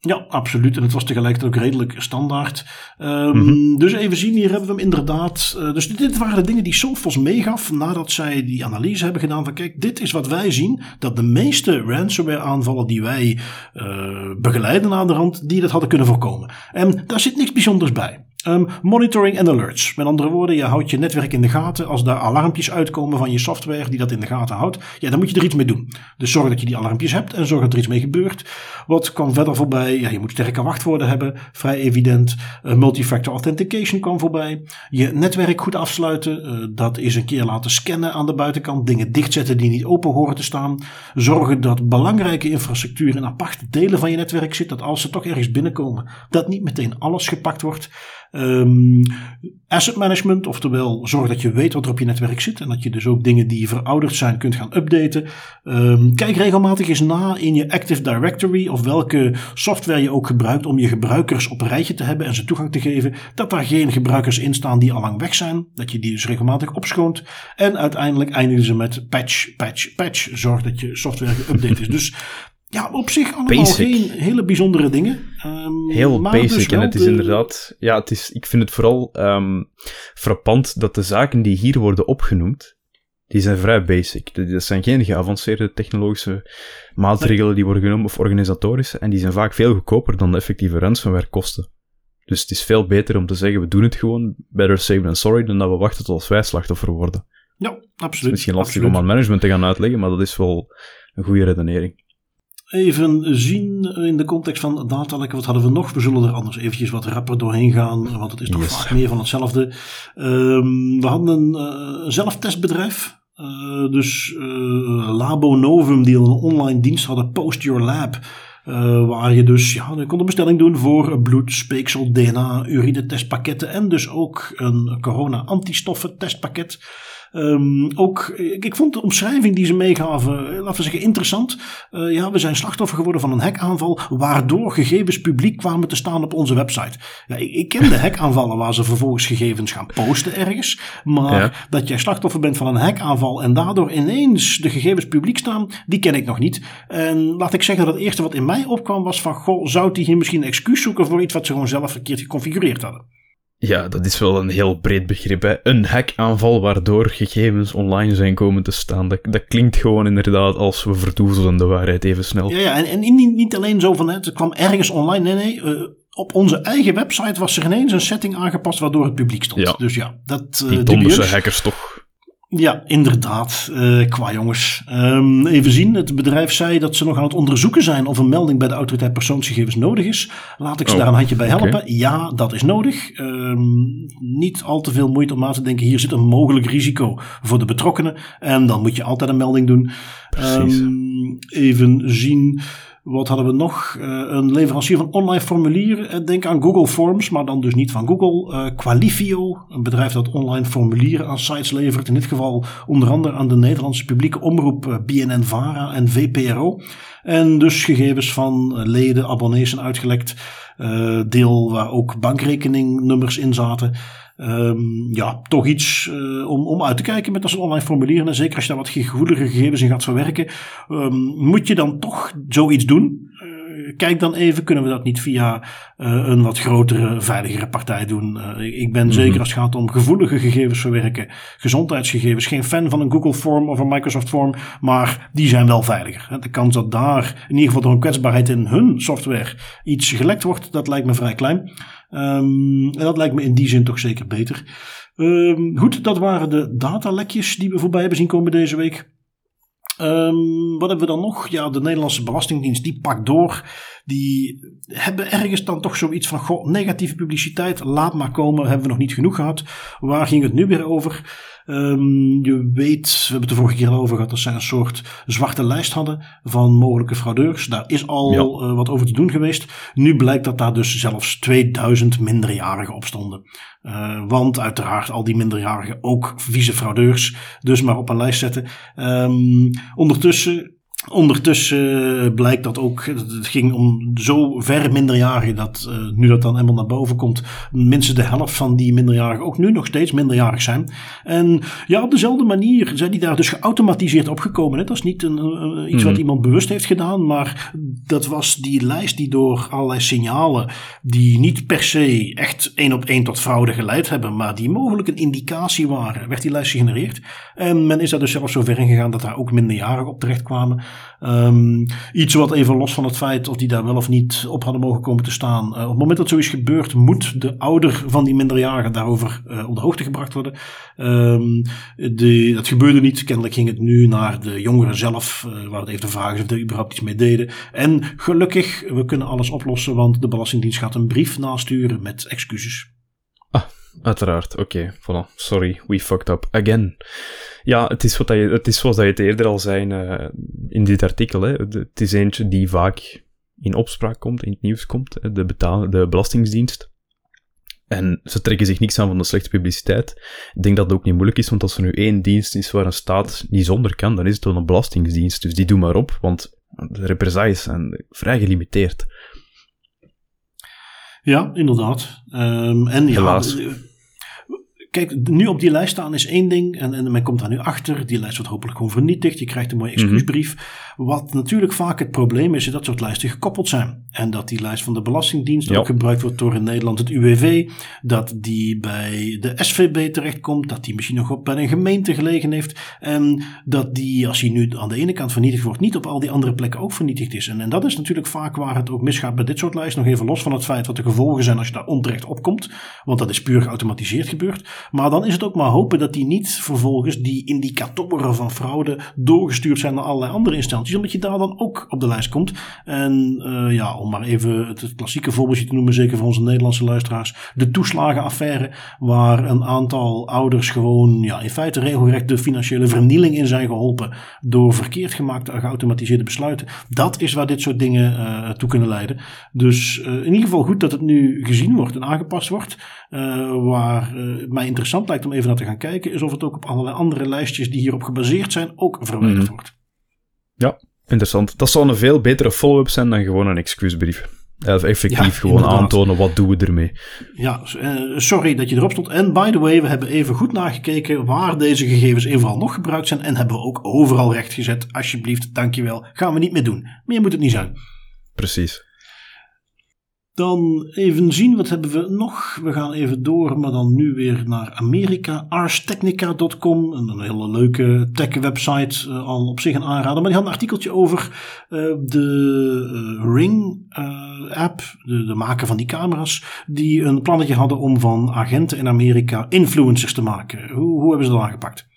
Ja, absoluut. En het was tegelijkertijd ook redelijk standaard. Mhm. Dus even zien, hier hebben we hem inderdaad. Eh, dus dit waren de dingen die Sophos meegaf nadat zij die analyse hebben gedaan van kijk, dit is wat wij zien. Dat de meeste ransomware aanvallen die wij eh, begeleiden aan de rand, die dat hadden kunnen voorkomen. En daar zit niks bijzonders bij. Ehm, monitoring en alerts. Met andere woorden, je houdt je netwerk in de gaten. Als daar alarmpjes uitkomen van je software die dat in de gaten houdt, ja, dan moet je er iets mee doen. Dus zorg dat je die alarmpjes hebt en zorg dat er iets mee gebeurt. Wat kwam verder voorbij? Ja, je moet sterke wachtwoorden hebben, vrij evident. Uh, multifactor authentication kwam voorbij. Je netwerk goed afsluiten. Uh, dat is een keer laten scannen aan de buitenkant. Dingen dichtzetten die niet open horen te staan. Zorgen dat belangrijke infrastructuur in aparte delen van je netwerk zit. Dat als ze toch ergens binnenkomen, dat niet meteen alles gepakt wordt. Um, asset management, oftewel zorg dat je weet wat er op je netwerk zit en dat je dus ook dingen die verouderd zijn kunt gaan updaten. Um, kijk regelmatig eens na in je Active Directory of welke software je ook gebruikt om je gebruikers op een rijtje te hebben en ze toegang te geven. Dat daar geen gebruikers in staan die al lang weg zijn. Dat je die dus regelmatig opschoont. En uiteindelijk eindigen ze met patch, patch, patch. Zorg dat je software geüpdate is. Dus ja, op zich allemaal Basic. geen hele bijzondere dingen. Um, Heel basic. dus en het is de- inderdaad, ja, het is, ik vind het vooral ehm, frappant dat de zaken die hier worden opgenoemd, die zijn vrij basic. Dat zijn geen geavanceerde technologische maatregelen die worden genomen of organisatorische. En die zijn vaak veel goedkoper dan de effectieve ransomware kosten. Dus het is veel beter om te zeggen, we doen het gewoon, better safe than sorry, dan dat we wachten tot als wij slachtoffer worden. Ja, Het is absoluut. misschien lastig absoluut. om aan management te gaan uitleggen, maar dat is wel een goede redenering. Even zien in de context van datalek, wat hadden we nog? We zullen er anders eventjes wat rapper doorheen gaan, want het is toch Yes. vaak meer van hetzelfde. Ehm, we hadden een eh, zelftestbedrijf. Eh, dus eh, Labo Novum, die een online dienst hadden, Post Your Lab. waar je dus, ja, je kon een bestelling doen voor bloed, speeksel, DNA, urine testpakketten en dus ook een corona-antistoffen testpakket. Ehm, ook, ik, ik vond de omschrijving die ze meegaven, eh, laten we zeggen, interessant. Eh, ja, we zijn slachtoffer geworden van een hackaanval, waardoor gegevens publiek kwamen te staan op onze website. Ja, ik, ik ken de hackaanvallen waar ze vervolgens gegevens gaan posten ergens. Maar Ja. dat jij slachtoffer bent van een hackaanval en daardoor ineens de gegevens publiek staan, die ken ik nog niet. En laat ik zeggen dat het eerste wat in mij opkwam was van, goh, zou die hier misschien een excuus zoeken voor iets wat ze gewoon zelf verkeerd geconfigureerd hadden? Ja, dat is wel een heel breed begrip. Hè. Een hackaanval waardoor gegevens online zijn komen te staan. Dat, dat klinkt gewoon inderdaad als we verdoezelen de waarheid even snel. Ja, ja en, en niet, niet alleen zo van het kwam ergens online. Nee, nee. eh, op onze eigen website was er ineens een setting aangepast waardoor het publiek stond. Ja. Dus ja, dat uh, Die donderse hackers toch. Ja, inderdaad. Uh, qua jongens. Um, even zien. Het bedrijf zei dat ze nog aan het onderzoeken zijn of een melding bij de autoriteit persoonsgegevens nodig is. Laat ik ze oh, daar een handje bij helpen. Ja, dat is nodig. Um, niet al te veel moeite om na te denken. Hier zit een mogelijk risico voor de betrokkenen. En dan moet je altijd een melding doen. Um, even zien. Wat hadden we nog? Uh, een leverancier van online formulieren. Denk aan Google Forms, maar dan dus niet van Google. Uh, Qualifio, een bedrijf dat online formulieren aan sites levert. In dit geval onder andere aan de Nederlandse publieke omroep uh, BNN-VARA en VPRO. En dus gegevens van leden, abonnees zijn uitgelekt. deel waar ook bankrekeningnummers in zaten. Um, ja, toch iets uh, om, om uit te kijken met dat online formulieren. En zeker als je daar wat gevoelige gegevens in gaat verwerken, um, moet je dan toch zoiets doen. Kijk dan even, kunnen we dat niet via uh, een wat grotere, veiligere partij doen? ik ben mm -hmm. zeker als het gaat om gevoelige gegevens verwerken, gezondheidsgegevens, geen fan van een Google Form of een Microsoft Form, maar die zijn wel veiliger. De kans dat daar in ieder geval door een kwetsbaarheid in hun software iets gelekt wordt, dat lijkt me vrij klein. Um, en dat lijkt me in die zin toch zeker beter. Um, goed, dat waren de datalekjes die we voorbij hebben zien komen deze week. Um, wat hebben we dan nog? Ja, de Nederlandse Belastingdienst die pakt door. Die hebben ergens dan toch zoiets van: goh, negatieve publiciteit, laat maar komen, hebben we nog niet genoeg gehad. Waar ging het nu weer over? Um, je weet, we hebben het de vorige keer al over gehad, dat zij een soort zwarte lijst hadden van mogelijke fraudeurs. Daar is al ja. uh, wat over te doen geweest. Nu blijkt dat daar dus zelfs 2000 minderjarigen op stonden. Uh, want uiteraard al die minderjarigen ook vieze fraudeurs. Dus maar op een lijst zetten. Um, ondertussen Ondertussen blijkt dat ook, het ging om zo ver minderjarigen dat uh, nu dat dan helemaal naar boven komt, minstens de helft van die minderjarigen ook nu nog steeds minderjarig zijn. En ja, op dezelfde manier zijn die daar dus geautomatiseerd opgekomen. Hè? Dat is niet een, uh, iets wat mhm. iemand bewust heeft gedaan, maar dat was die lijst die door allerlei signalen, die niet per se echt één op één tot fraude geleid hebben, maar die mogelijk een indicatie waren, werd die lijst gegenereerd. En men is daar dus zelfs zo ver in gegaan dat daar ook minderjarigen op terecht kwamen. Um, iets wat even los van het feit of die daar wel of niet op hadden mogen komen te staan. Uh, op het moment dat zoiets gebeurt, moet de ouder van die minderjarigen daarover op de hoogte gebracht worden. Um, de, dat gebeurde niet. Kennelijk ging het nu naar de jongeren zelf, uh, waar het even de vraag is of er überhaupt iets mee deden. En gelukkig, we kunnen alles oplossen, want de Belastingdienst gaat een brief nasturen met excuses. Uiteraard. Oké, voilà. Sorry, we fucked up again. Ja, het is, wat je, het is zoals dat je het eerder al zei uh, in dit artikel. Hè. Het is eentje die vaak in opspraak komt, in het nieuws komt. De, betaal, de Belastingdienst. En ze trekken zich niks aan van de slechte publiciteit. Ik denk dat het ook niet moeilijk is, want als er nu één dienst is waar een staat niet zonder kan, dan is het wel een belastingdienst. Dus die doen maar op, want de represailles zijn vrij gelimiteerd. Ja, inderdaad. Um, en Helaas. Ja, kijk, nu op die lijst staan is één ding. En, en men komt daar nu achter. Die lijst wordt hopelijk gewoon vernietigd. Je krijgt een mooie mhm. excuusbrief. Wat natuurlijk vaak het probleem is, is dat soort lijsten gekoppeld zijn. En dat die lijst van de Belastingdienst ook gebruikt wordt door in Nederland het UWV. Dat die bij de SVB terechtkomt. Dat die misschien nog op bij een gemeente gelegen heeft. En dat die, als hij nu aan de ene kant vernietigd wordt, niet op al die andere plekken ook vernietigd is. En, en dat is natuurlijk vaak waar het ook misgaat bij dit soort lijsten. Nog even los van het feit wat de gevolgen zijn als je daar onterecht op komt. Want dat is puur geautomatiseerd gebeurd. Maar dan is het ook maar hopen dat die niet vervolgens die indicatoren van fraude doorgestuurd zijn naar allerlei andere instanties. Omdat je daar dan ook op de lijst komt. En uh, ja, om maar even het, klassieke voorbeeldje te noemen, zeker voor onze Nederlandse luisteraars. De toeslagenaffaire, waar een aantal ouders gewoon ja, in feite regelrecht de financiële vernieling in zijn geholpen. Door verkeerd gemaakte geautomatiseerde besluiten. Dat is waar dit soort dingen uh, toe kunnen leiden. Dus uh, in ieder geval goed dat het nu gezien wordt en aangepast wordt. Waar mij interessant lijkt om even naar te gaan kijken, is of het ook op allerlei andere lijstjes die hierop gebaseerd zijn ook verwijderd mm. wordt. Ja, interessant. Dat zou een veel betere follow-up zijn dan gewoon een excuusbrief. effectief ja, gewoon inderdaad. aantonen wat doen we ermee. Ja, uh, sorry dat je erop stond. En by the way, we hebben even goed nagekeken waar deze gegevens overal nog gebruikt zijn. En hebben we ook overal rechtgezet. Alsjeblieft, dankjewel. Gaan we niet meer doen. Meer moet het niet zijn. Precies. Dan even zien, wat hebben we nog? We gaan even door, maar dan nu weer naar Amerika. ArsTechnica.com, een hele leuke tech-website, uh, al op zich een aanrader. Maar die had een artikeltje over uh, de uh, Ring-app, de, de maker van die camera's, die een plannetje hadden om van agenten in Amerika influencers te maken. Hoe, hoe hebben ze dat aangepakt?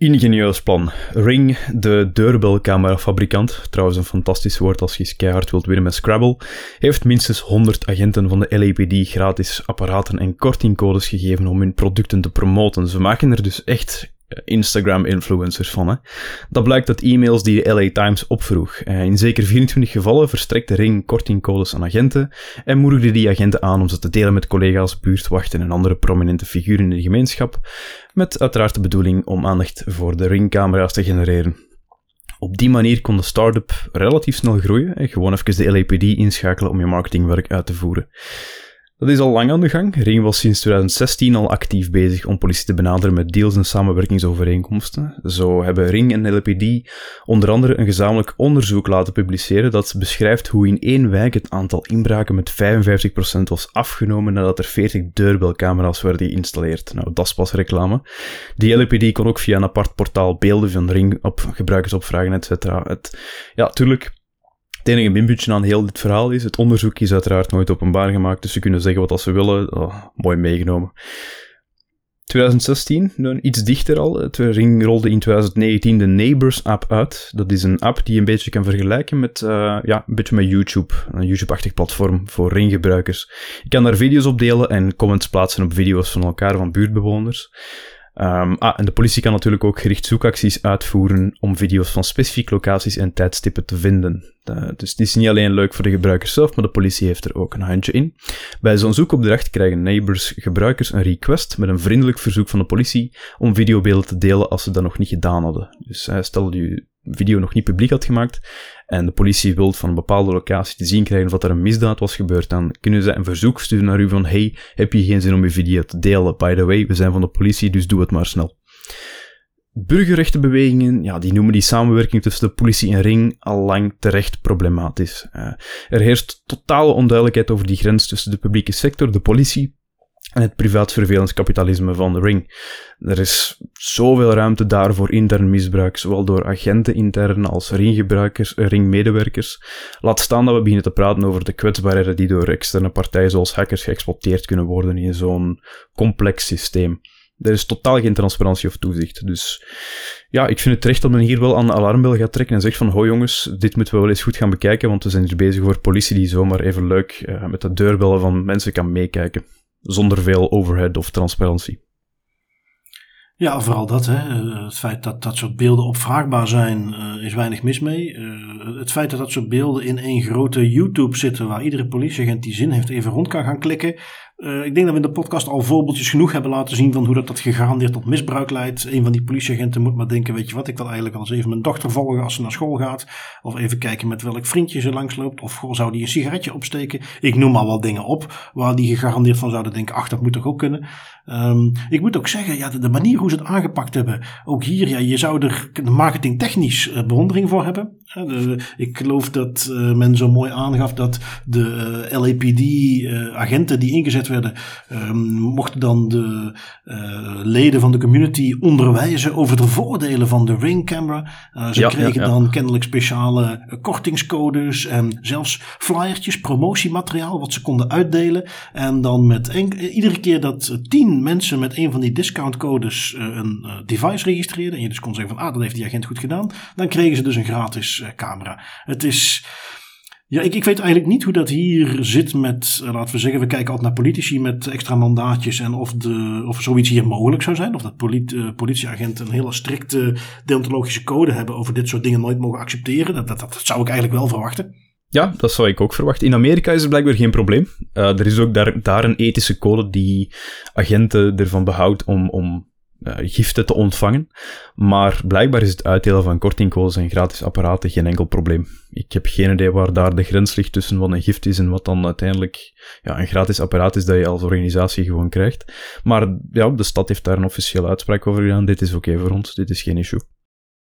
Ingenieus plan. Ring, de deurbelcamerafabrikant, trouwens een fantastisch woord als je eens keihard wilt winnen met Scrabble, heeft minstens 100 agenten van de LAPD gratis apparaten en kortingcodes gegeven om hun producten te promoten. Ze maken er dus echt Instagram-influencers van. Hè. Dat blijkt uit e-mails die de LA Times opvroeg. Eh, in zeker 24 gevallen verstrekte Ring kortingcodes aan agenten en moedigde die agenten aan om ze te delen met collega's, buurtwachten en andere prominente figuren in de gemeenschap, met uiteraard de bedoeling om aandacht voor de Ring-camera's te genereren. Op die manier kon de start-up relatief snel groeien en gewoon even de LAPD inschakelen om je marketingwerk uit te voeren. Dat is al lang aan de gang. Ring was sinds 2016 al actief bezig om politie te benaderen met deals en samenwerkingsovereenkomsten. Zo hebben Ring en LPD onder andere een gezamenlijk onderzoek laten publiceren dat beschrijft hoe in één wijk het aantal inbraken met 55% was afgenomen nadat er 40 deurbelcamera's werden geïnstalleerd. Nou, dat is pas reclame. Die LPD kon ook via een apart portaal beelden van Ring op gebruikers opvragen, etc. Ja, tuurlijk, het enige minpuntje aan heel dit verhaal is, het onderzoek is uiteraard nooit openbaar gemaakt, dus ze kunnen zeggen wat ze willen. Oh, mooi meegenomen. 2016, iets dichter al. Het Ring rolde in 2019 de Neighbors app uit. Dat is een app die je een beetje kan vergelijken met, uh, ja, een beetje met YouTube. Een YouTube-achtig platform voor Ring-gebruikers. Je kan daar video's op delen en comments plaatsen op video's van elkaar, van buurtbewoners. Um, ah, en de politie kan natuurlijk ook gericht zoekacties uitvoeren om video's van specifieke locaties en tijdstippen te vinden. Uh, dus het is niet alleen leuk voor de gebruikers zelf, maar de politie heeft er ook een handje in. Bij zo'n zoekopdracht krijgen neighbors gebruikers een request met een vriendelijk verzoek van de politie om videobeelden te delen als ze dat nog niet gedaan hadden. Dus uh, stel je video nog niet publiek had gemaakt en de politie wil van een bepaalde locatie te zien krijgen dat er een misdaad was gebeurd, dan kunnen ze een verzoek sturen naar u van hey, heb je geen zin om je video te delen? By the way, we zijn van de politie, dus doe het maar snel. Burgerrechtenbewegingen, ja, die noemen die samenwerking tussen de politie en Ring al lang terecht problematisch. Uh, er heerst totale onduidelijkheid over die grens tussen de publieke sector, de politie en het privaat vervelingskapitalisme van de Ring. Er is zoveel ruimte daar voor intern misbruik, zowel door agenten intern als ringgebruikers, eh, ringmedewerkers. Laat staan dat we beginnen te praten over de kwetsbaarheden die door externe partijen zoals hackers geëxploiteerd kunnen worden in zo'n complex systeem. Er is totaal geen transparantie of toezicht. Dus ja, ik vind het terecht dat men hier wel aan de alarmbel gaat trekken en zegt van, ho jongens, dit moeten we wel eens goed gaan bekijken, want we zijn hier bezig voor politie die zomaar even leuk uh, met de deurbellen van mensen kan meekijken zonder veel overhead of transparantie. Ja, vooral dat. Hè. Eh, het feit dat dat soort beelden opvraagbaar zijn, uh, is weinig mis mee. Uh, het feit dat dat soort beelden in één grote YouTube zitten, waar iedere politieagent die zin heeft even rond kan gaan klikken, uh, ik denk dat we in de podcast al voorbeeldjes genoeg hebben laten zien van hoe dat, dat gegarandeerd tot misbruik leidt. Een van die politieagenten moet maar denken, weet je wat, ik wil eigenlijk wel eens even mijn dochter volgen als ze naar school gaat. Of even kijken met welk vriendje ze langsloopt. Of goh, zou die een sigaretje opsteken. Ik noem al wel dingen op waar die gegarandeerd van zouden denken, ach, dat moet toch ook kunnen. Um, ik moet ook zeggen, ja, de, manier hoe ze het aangepakt hebben. Ook hier, ja, je zou er marketingtechnisch uh, bewondering voor hebben. De, ik geloof dat uh, men zo mooi aangaf dat de uh, eh, LAPD-agenten uh, die ingezet werden, um, mochten dan de leden van de community onderwijzen over de voordelen van de Ring camera. ze ja, kregen ja, ja. dan kennelijk speciale kortingscodes en zelfs flyertjes, promotiemateriaal wat ze konden uitdelen. En dan met iedere keer dat tien mensen met een van die discountcodes een device registreerden, en je dus kon zeggen van ah, dat heeft die agent goed gedaan, dan kregen ze dus een gratis camera. Het is. Ja, ik, ik weet eigenlijk niet hoe dat hier zit met, uh, laten we zeggen, we kijken altijd naar politici met extra mandaatjes en of, de, of zoiets hier mogelijk zou zijn. Of dat uh, politieagenten een hele strikte deontologische code hebben over dit soort dingen nooit mogen accepteren. Dat, dat, zou ik eigenlijk wel verwachten. Ja, dat zou ik ook verwachten. In Amerika is het blijkbaar geen probleem. Uh, er is ook daar, daar een ethische code die agenten ervan behoudt om, om uh, giften te ontvangen. Maar blijkbaar is het uitdelen van kortingcodes en gratis apparaten geen enkel probleem. Ik heb geen idee waar daar de grens ligt tussen wat een gift is en wat dan uiteindelijk ja, een gratis apparaat is dat je als organisatie gewoon krijgt. Maar ja, de stad heeft daar een officiële uitspraak over gedaan. Dit is oké okay voor ons, dit is geen issue.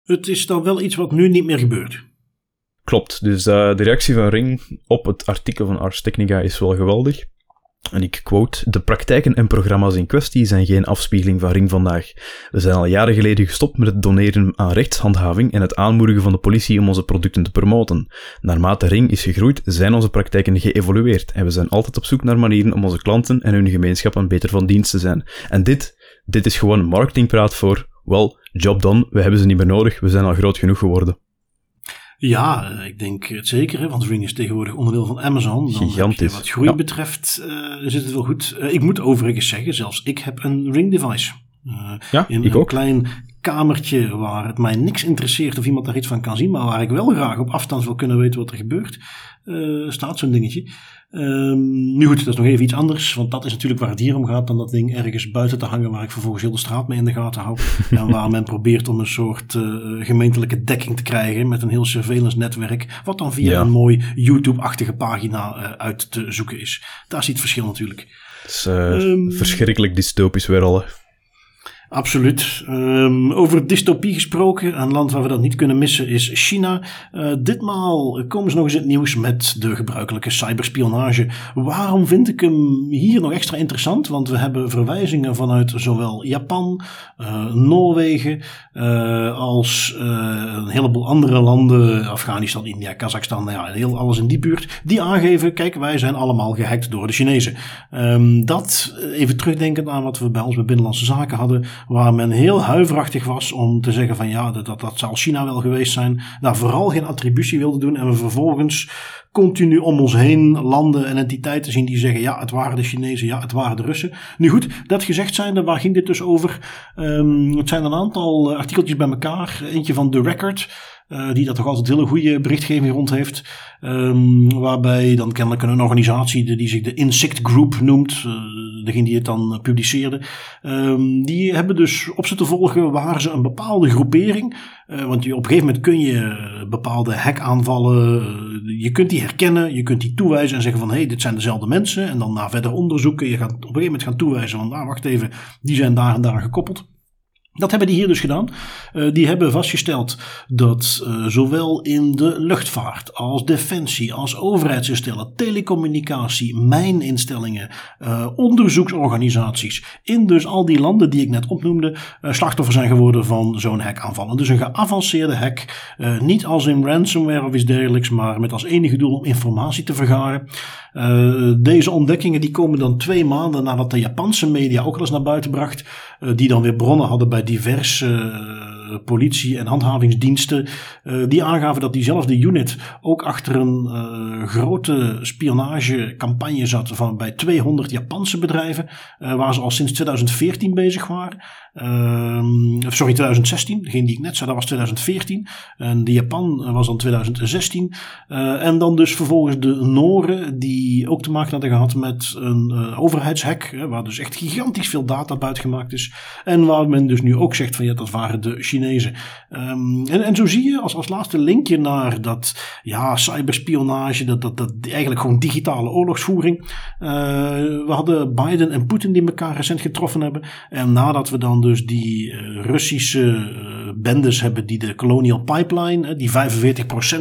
Het is dan wel iets wat nu niet meer gebeurt. Klopt, dus uh, de reactie van Ring op het artikel van Ars Technica is wel geweldig. En ik quote: De praktijken en programma's in kwestie zijn geen afspiegeling van Ring vandaag. We zijn al jaren geleden gestopt met het doneren aan rechtshandhaving en het aanmoedigen van de politie om onze producten te promoten. Naarmate Ring is gegroeid, zijn onze praktijken geëvolueerd en we zijn altijd op zoek naar manieren om onze klanten en hun gemeenschap een beter van dienst te zijn. En dit, dit is gewoon marketingpraat voor wel, job done, we hebben ze niet meer nodig, we zijn al groot genoeg geworden. Ja, ik denk het zeker, hè, want Ring is tegenwoordig onderdeel van Amazon. Dan Gigantisch. wat groei betreft uh, zit het wel goed. Uh, ik moet overigens zeggen, zelfs ik heb een Ring device. Uh, ja, in ik een ook. klein kamertje waar het mij niks interesseert of iemand daar iets van kan zien, maar waar ik wel graag op afstand wil kunnen weten wat er gebeurt, staat zo'n dingetje. Um, nu goed, dat is nog even iets anders, want dat is natuurlijk waar het hier om gaat, dan dat ding ergens buiten te hangen waar ik vervolgens heel de straat mee in de gaten hou. en waar men probeert om een soort uh, gemeentelijke dekking te krijgen met een heel surveillance netwerk, wat dan via Ja. een mooi YouTube-achtige pagina uh, uit te zoeken is. Daar zit het verschil natuurlijk. Het is eh, Ehm. verschrikkelijk dystopisch weer al. hè. Absoluut. Um, over dystopie gesproken, een land waar we dat niet kunnen missen is China. Uh, ditmaal komen ze nog eens in het nieuws met de gebruikelijke cyberspionage. Waarom vind ik hem hier nog extra interessant? Want we hebben verwijzingen vanuit zowel Japan, uh, Noorwegen, uh, als een heleboel andere landen, Afghanistan, India, Kazachstan, nou ja, heel alles in die buurt, die aangeven, kijk, wij zijn allemaal gehackt door de Chinezen. Um, dat, even terugdenkend aan wat we bij ons bij Binnenlandse Zaken hadden, waar men heel huiverachtig was om te zeggen van ja, dat, dat, dat zal China wel geweest zijn, daar vooral geen attributie wilde doen en we vervolgens continu om ons heen landen en entiteiten zien die zeggen ja, het waren de Chinezen, ja, het waren de Russen. Nu goed, dat gezegd zijnde, waar ging dit dus over? Um, het zijn een aantal artikeltjes bij elkaar, eentje van The Record, uh, die dat toch altijd hele goede berichtgeving rond heeft. Um, waarbij dan kennelijk een organisatie die, zich de Insect Group noemt, uh, degene die het dan publiceerde, um, die hebben dus op ze te volgen waar ze een bepaalde groepering, want je, op een gegeven moment kun je bepaalde hackaanvallen, je kunt die herkennen, je kunt die toewijzen en zeggen van hé, hey, dit zijn dezelfde mensen. En dan na verder onderzoeken, je gaat op een gegeven moment gaan toewijzen van nou, wacht even, die zijn daar en daar gekoppeld. Dat hebben die hier dus gedaan. Uh, die hebben vastgesteld dat uh, zowel in de luchtvaart als defensie, als overheidsinstellingen, telecommunicatie, mijninstellingen, uh, onderzoeksorganisaties, in dus al die landen die ik net opnoemde, slachtoffer zijn geworden van zo'n hackaanval. Dus een geavanceerde hack, niet als in ransomware of iets dergelijks, maar met als enige doel om informatie te vergaren. Deze ontdekkingen die komen dan twee maanden nadat de Japanse media ook al eens naar buiten bracht. Die dan weer bronnen hadden bij diverse uh, politie- en handhavingsdiensten. die aangaven dat diezelfde unit ook achter een grote spionagecampagne zat van bij 200 Japanse bedrijven. waar ze al sinds 2014 bezig waren. Sorry, 2016. Degene die ik net zei, dat was 2014. En de Japan was dan 2016. en dan dus vervolgens de Noren die ook te maken hadden gehad met een uh, overheidshack, hè, waar dus echt gigantisch veel data buitgemaakt is. En waar men dus nu ook zegt van ja, dat waren de Chinezen. Um, en, en zo zie je als, als laatste linkje naar dat ja, cyberspionage, dat, dat, dat eigenlijk gewoon digitale oorlogsvoering. Uh, we hadden Biden en Poetin die elkaar recent getroffen hebben. En nadat we dan dus die uh, Russische bendes hebben die de Colonial Pipeline, die 45%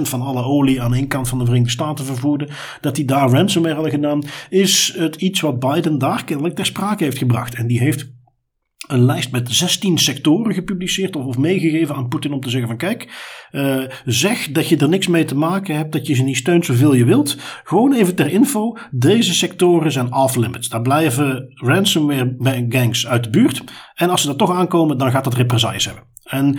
van alle olie aan één kant van de Verenigde Staten vervoerden, dat die daar ransomware hadden gedaan, is het iets wat Biden daar kennelijk ter sprake heeft gebracht. En die heeft een lijst met 16 sectoren gepubliceerd of, of meegegeven aan Poetin om te zeggen van kijk, uh, zeg dat je er niks mee te maken hebt, dat je ze niet steunt zoveel je wilt. Gewoon even ter info, deze sectoren zijn off-limits. Daar blijven ransomware gangs uit de buurt. En als ze er toch aankomen, dan gaat dat represailles hebben. En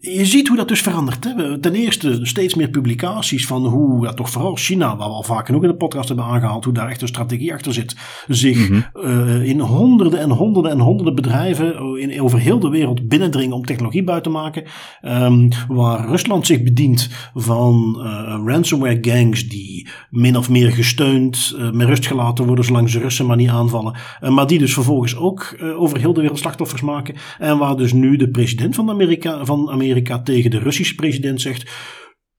je ziet hoe dat dus verandert. Hè? Ten eerste steeds meer publicaties van hoe, ja, toch vooral China, waar we al vaak genoeg in de podcast hebben aangehaald, hoe daar echt een strategie achter zit, zich mm -hmm. uh, in honderden en honderden en honderden bedrijven in, over heel de wereld binnendringen om technologie buiten te maken. Um, waar Rusland zich bedient van uh, ransomware gangs die min of meer gesteund, uh, met rust gelaten worden zolang ze Russen maar niet aanvallen. maar die dus vervolgens ook over heel de wereld slachtoffers maken. En waar dus nu de president van Amerika, van Amerika Amerika tegen de Russische president zegt.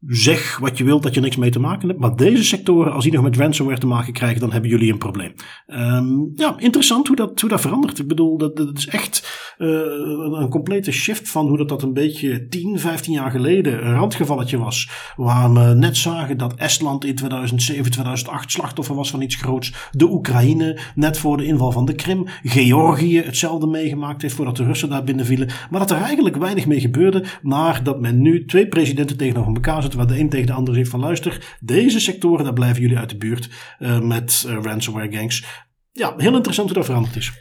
Zeg wat je wilt dat je niks mee te maken hebt. Maar deze sectoren, als die nog met ransomware te maken krijgen, dan hebben jullie een probleem. Um, ja, interessant hoe dat, hoe dat verandert. Ik bedoel, dat, dat is echt uh, een complete shift van hoe dat, dat een beetje 10, 15 jaar geleden een randgevalletje was. Waar we net zagen dat Estland in 2007, 2008 slachtoffer was van iets groots. De Oekraïne net voor de inval van de Krim. Georgië hetzelfde meegemaakt heeft voordat de Russen daar binnenvielen. Maar dat er eigenlijk weinig mee gebeurde. Maar dat men nu twee presidenten tegenover elkaar zet waar de een tegen de ander zegt van luister, deze sectoren, daar blijven jullie uit de buurt uh, met uh, ransomware gangs. Ja, heel interessant hoe dat veranderd is.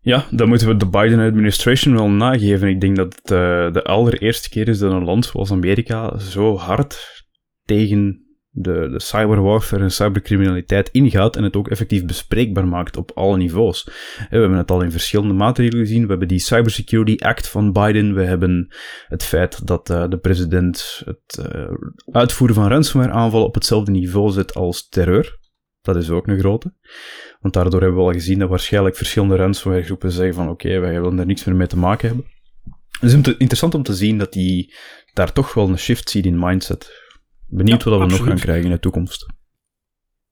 Ja, dan moeten we de Biden-administration wel nageven. Ik denk dat het uh, de allereerste keer is dat een land zoals Amerika zo hard tegen de, de cyberwarfare en cybercriminaliteit ingaat en het ook effectief bespreekbaar maakt op alle niveaus. We hebben het al in verschillende maatregelen gezien. We hebben die Cybersecurity Act van Biden. We hebben het feit dat uh, de president het uh, uitvoeren van ransomware aanvallen op hetzelfde niveau zet als terreur. Dat is ook een grote. Want daardoor hebben we al gezien dat waarschijnlijk verschillende ransomware groepen zeggen van oké, wij willen er niks meer mee te maken hebben. Het is interessant om te zien dat die daar toch wel een shift ziet in mindset. Benieuwd wat we nog gaan krijgen in de toekomst.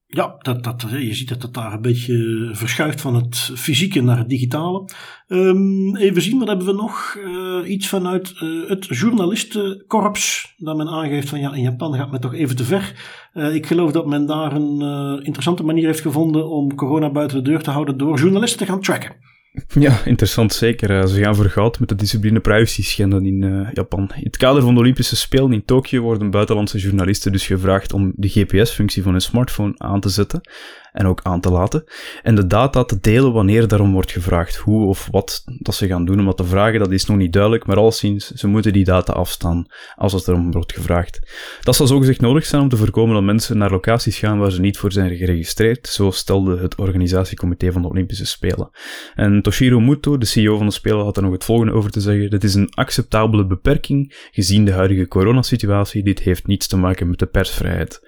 Ja, dat, dat, je ziet dat het daar een beetje verschuift van het fysieke naar het digitale. Um, even zien, wat hebben we nog? Uh, iets vanuit uh, het journalistenkorps. Dat men aangeeft van ja, in Japan gaat men toch even te ver. Uh, ik geloof dat men daar een interessante manier heeft gevonden om corona buiten de deur te houden door journalisten te gaan tracken. Ja, interessant zeker. Eh, ze gaan voor met de discipline privacy schenden in uh, Japan. In het kader van de Olympische Spelen in Tokio worden buitenlandse journalisten dus gevraagd om de GPS-functie van hun smartphone aan te zetten en ook aan te laten. En de data te delen wanneer daarom wordt gevraagd. Hoe of wat dat ze gaan doen om dat te vragen, dat is nog niet duidelijk, maar alleszins, ze moeten die data afstaan als het erom wordt gevraagd. Dat zal zogezegd nodig zijn om te voorkomen dat mensen naar locaties gaan waar ze niet voor zijn geregistreerd, zo stelde het organisatiecomité van de Olympische Spelen. En Toshiro Muto, de CEO van de Spelen, had er nog het volgende over te zeggen. Dit is een acceptabele beperking gezien de huidige coronasituatie. Dit heeft niets te maken met de persvrijheid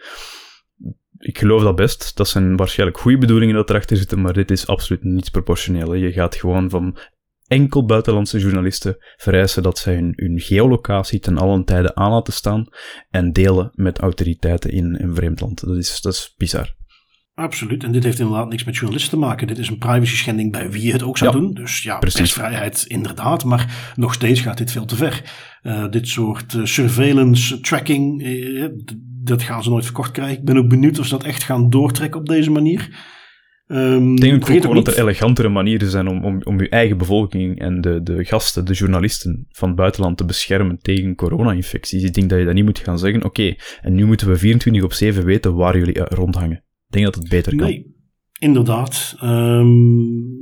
ik geloof dat best. Dat zijn waarschijnlijk goede bedoelingen dat erachter zitten, maar dit is absoluut niet proportioneel. Je gaat gewoon van enkel buitenlandse journalisten vereisen dat zij hun, hun geolocatie ten allen tijde aan laten staan en delen met autoriteiten in een vreemd land. Dat is, dat is bizar. Absoluut. En dit heeft inderdaad niks met journalisten te maken. Dit is een privacy schending bij wie het ook zou doen. Dus ja, precies. persvrijheid inderdaad. Maar nog steeds gaat dit veel te ver. Uh, dit soort uh, surveillance, tracking, uh, dat gaan ze nooit verkocht krijgen. Ik ben ook benieuwd of ze dat echt gaan doortrekken op deze manier. Um, ik denk ook dat er elegantere manieren zijn om, om, om je eigen bevolking en de, de gasten, de journalisten van het buitenland te beschermen tegen corona-infecties. Ik denk dat je dat niet moet gaan zeggen, oké, en nu moeten we 24 op 7 weten waar jullie rondhangen. Ik denk dat het beter kan. Nee, inderdaad. Um,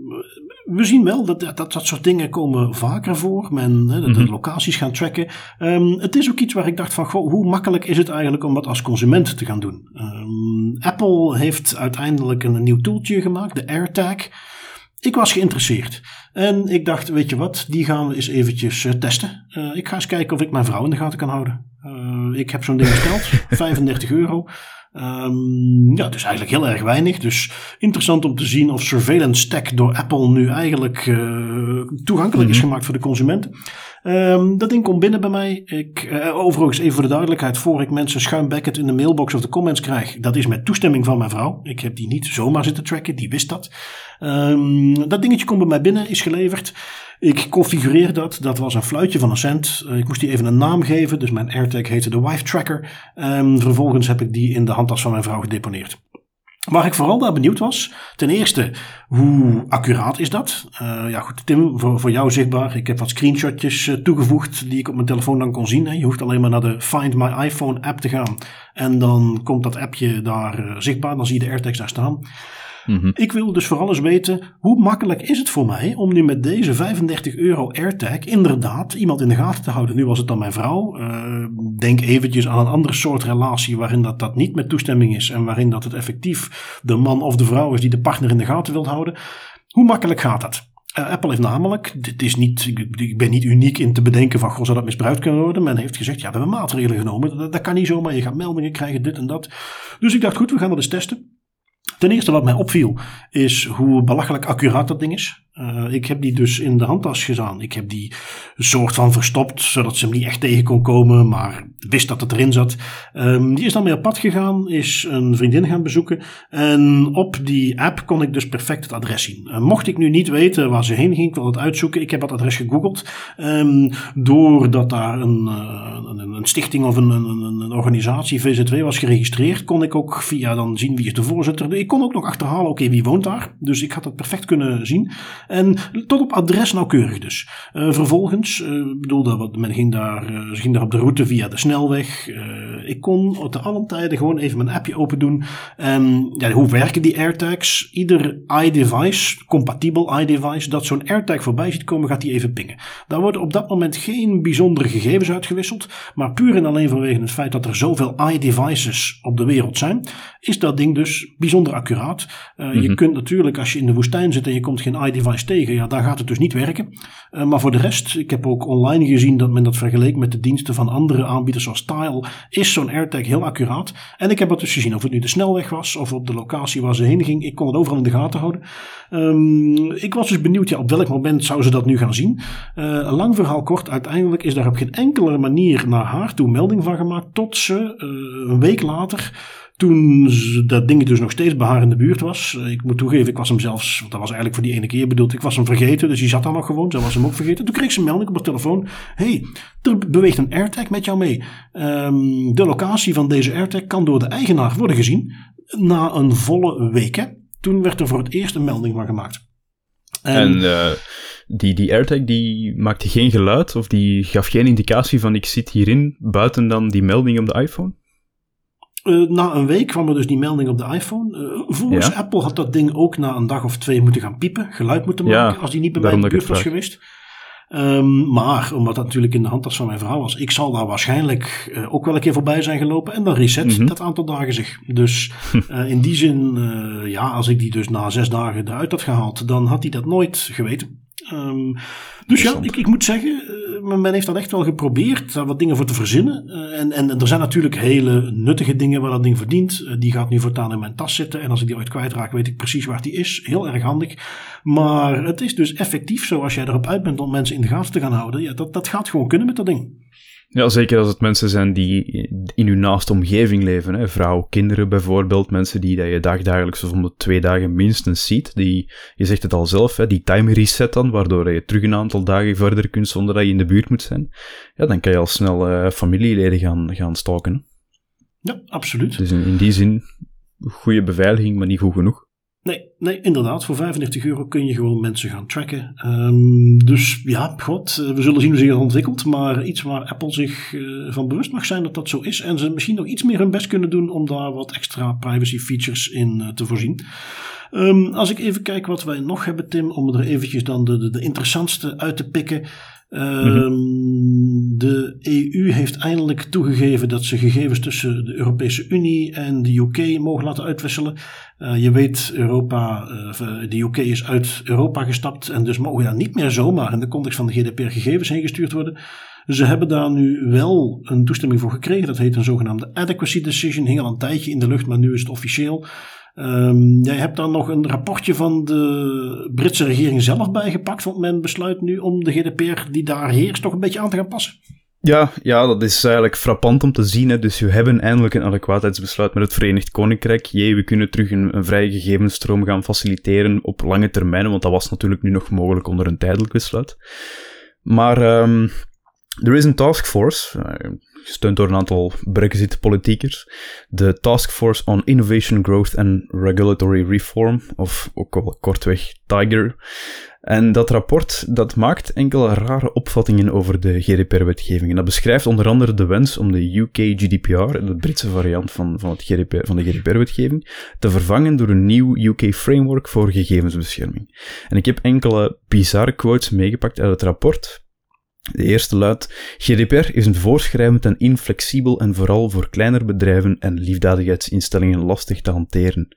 we zien wel dat, dat dat soort dingen komen vaker voor. Men hè, de, mm locaties gaan tracken. Um, het is ook iets waar ik dacht van, goh, hoe makkelijk is het eigenlijk om dat als consument te gaan doen? Um, Apple heeft uiteindelijk een, nieuw tooltje gemaakt, de AirTag. Ik was geïnteresseerd. En ik dacht, weet je wat, die gaan we eens eventjes uh, testen. Uh, ik ga eens kijken of ik mijn vrouw in de gaten kan houden. Uh, ik heb zo'n ding besteld, 35 euro. Um, ja, het is eigenlijk heel erg weinig. Dus interessant om te zien of Surveillance Tech door Apple nu eigenlijk uh, toegankelijk is mhm. gemaakt voor de consument. Um, dat ding komt binnen bij mij. Ik, uh, overigens, even voor de duidelijkheid, voor ik mensen schuimbekkend in de mailbox of de comments krijg, dat is met toestemming van mijn vrouw. Ik heb die niet zomaar zitten tracken, die wist dat. Um, dat dingetje komt bij mij binnen, is geleverd. Ik configureer dat. Dat was een fluitje van een cent. Uh, ik moest die even een naam geven. Dus mijn AirTag heette de Wife Tracker. Um, vervolgens heb ik die in de handtas van mijn vrouw gedeponeerd. Waar ik vooral naar benieuwd was, ten eerste, hoe accuraat is dat? Uh, ja goed, Tim, voor, voor jou zichtbaar. Ik heb wat screenshotjes uh, toegevoegd die ik op mijn telefoon dan kon zien. Hè. Je hoeft alleen maar naar de Find My iPhone app te gaan. En dan komt dat appje daar zichtbaar. Dan zie je de AirTags daar staan. Mhm. Ik wil dus vooral eens weten, hoe makkelijk is het voor mij om nu met deze 35 euro AirTag inderdaad iemand in de gaten te houden. Nu was het dan mijn vrouw. Uh, denk eventjes aan een andere soort relatie waarin dat, dat niet met toestemming is en waarin dat het effectief de man of de vrouw is die de partner in de gaten wil houden. Hoe makkelijk gaat dat? Uh, Apple heeft namelijk, dit is niet, ik ben niet uniek in te bedenken van, goh, zou dat misbruikt kunnen worden? Men heeft gezegd, ja, we hebben maatregelen genomen. Dat, dat kan niet zomaar, je gaat meldingen krijgen, dit en dat. Dus ik dacht, goed, we gaan dat eens testen. Ten eerste wat mij opviel is hoe belachelijk accuraat dat ding is. Uh, ik heb die dus in de handtas gedaan. Ik heb die soort van verstopt, zodat ze hem niet echt tegen kon komen, maar wist dat het erin zat. Um, die is dan mee op pad gegaan, is een vriendin gaan bezoeken. En op die app kon ik dus perfect het adres zien. Uh, mocht ik nu niet weten waar ze heen ging, ik wil het uitzoeken. Ik heb dat adres gegoogeld. Um, doordat daar een, uh, een, een, stichting of een, een, een organisatie, VZ2, was geregistreerd, kon ik ook via dan zien wie is de voorzitter. Ik kon ook nog achterhalen, oké, wie woont daar? Dus ik had het perfect kunnen zien. En tot op adres nauwkeurig dus. Uh, vervolgens, uh, bedoel, dat, men ging daar, uh, ze ging daar op de route via de snelweg. ik kon te allen tijden gewoon even mijn appje open doen. En ja, hoe werken die AirTags? Ieder iDevice, compatibel iDevice, dat zo'n AirTag voorbij ziet komen, gaat die even pingen. Daar worden op dat moment geen bijzondere gegevens uitgewisseld. Maar puur en alleen vanwege het feit dat er zoveel iDevices op de wereld zijn, is dat ding dus bijzonder accuraat. Je mhm. kunt natuurlijk, als je in de woestijn zit en je komt geen iDevice tegen, ja, daar gaat het dus niet werken. Uh, maar voor de rest, ik heb ook online gezien dat men dat vergeleek met de diensten van andere aanbieders zoals Tile, is zo'n AirTag heel accuraat. En ik heb het dus gezien, of het nu de snelweg was of op de locatie waar ze heen ging, ik kon het overal in de gaten houden. Um, ik was dus benieuwd, ja, op welk moment zou ze dat nu gaan zien? Een lang verhaal kort, uiteindelijk is daar op geen enkele manier naar haar toe melding van gemaakt, tot ze uh, een week later toen dat ding dus nog steeds bij haar in de buurt was. Eh, ik moet toegeven, ik was hem zelfs, want dat was eigenlijk voor die ene keer bedoeld, ik was hem vergeten, dus die zat daar nog gewoon, zij was hem ook vergeten. Toen kreeg ze een melding op haar telefoon, hey, er beweegt een AirTag met jou mee. Um, de locatie van deze AirTag kan door de eigenaar worden gezien na een volle week. Hè? Toen werd er voor het eerst een melding van gemaakt. En, uh, die, die AirTag die maakte geen geluid of die gaf geen indicatie van ik zit hierin, buiten dan die melding op de iPhone? Uh, na een week kwam er dus die melding op de iPhone. Uh, volgens Apple had dat ding ook na een dag of twee moeten gaan piepen, geluid moeten maken, als die niet bij mij in de buurt was geweest. Um, maar, omdat dat natuurlijk in de handtas van mijn vrouw was, ik zal daar waarschijnlijk uh, ook wel een keer voorbij zijn gelopen. En dan reset mm -hmm. dat aantal dagen zich. Dus in die zin, ja, als ik die dus na zes dagen eruit had gehaald, dan had hij dat nooit geweten. Um, dus ja, ik, ik, moet zeggen, uh, men heeft dat echt wel geprobeerd, daar wat dingen voor te verzinnen. Uh, en, en, er zijn natuurlijk hele nuttige dingen waar dat ding verdient. Uh, die gaat nu voortaan in mijn tas zitten. En als ik die ooit kwijtraak, weet ik precies waar die is. Heel erg handig. Maar het is dus effectief zo, als jij erop uit bent om mensen in de gaten te gaan houden. Ja, dat, dat gaat gewoon kunnen met dat ding. Ja, zeker als het mensen zijn die in uw naaste omgeving leven. Hè. Vrouw, kinderen bijvoorbeeld, mensen die dat je dagdagelijks of om de twee dagen minstens ziet. Die, je zegt het al zelf, hè, die time reset dan, waardoor je terug een aantal dagen verder kunt zonder dat je in de buurt moet zijn. Ja, dan kan je al snel uh, familieleden gaan, gaan stalken. Ja, absoluut. Dus in, in die zin, goede beveiliging, maar niet goed genoeg. Nee, nee, inderdaad. Voor 35 euro kun je gewoon mensen gaan tracken. Um, dus ja, god, eh, we zullen zien hoe zich dat ontwikkelt. Maar iets waar Apple zich uh, van bewust mag zijn dat dat zo is. En ze misschien nog iets meer hun best kunnen doen om daar wat extra privacy features in uh, te voorzien. Um, als ik even kijk wat wij nog hebben, Tim, om er eventjes dan de, de, de interessantste uit te pikken. Um, De EU heeft eindelijk toegegeven dat ze gegevens tussen de Europese Unie en de UK mogen laten uitwisselen. Uh, je weet, Europa, uh, de UK is uit Europa gestapt en dus mogen daar niet meer zomaar in de context van de GDPR gegevens heen gestuurd worden. Ze hebben daar nu wel een toestemming voor gekregen. Dat heet een zogenaamde adequacy decision. Hing al een tijdje in de lucht, maar nu is het officieel. Um, jij hebt daar nog een rapportje van de Britse regering zelf bijgepakt, want besluit nu om de GDPR die daar heerst toch een beetje aan te gaan passen. Ja, ja, dat is eigenlijk frappant om te zien. Hè. Dus we hebben eindelijk een adequaatheidsbesluit met het Verenigd Koninkrijk. Jee, we kunnen terug een, een vrije gegevensstroom gaan faciliteren op lange termijn, want dat was natuurlijk nu nog mogelijk onder een tijdelijk besluit. Maar um, er is een taskforce, uh, gesteund door een aantal Brexit-politiekers, de Task Force on Innovation, Growth and Regulatory Reform, of ook wel kortweg TIGER. En dat rapport dat maakt enkele rare opvattingen over de GDPR-wetgeving. En dat beschrijft onder andere de wens om de UK GDPR, de Britse variant van, van, het GDPR, van de GDPR-wetgeving, te vervangen door een nieuw UK-framework voor gegevensbescherming. En ik heb enkele bizarre quotes meegepakt uit het rapport, de eerste luidt: GDPR is een voorschrijvend en inflexibel en vooral voor kleinere bedrijven en liefdadigheidsinstellingen lastig te hanteren.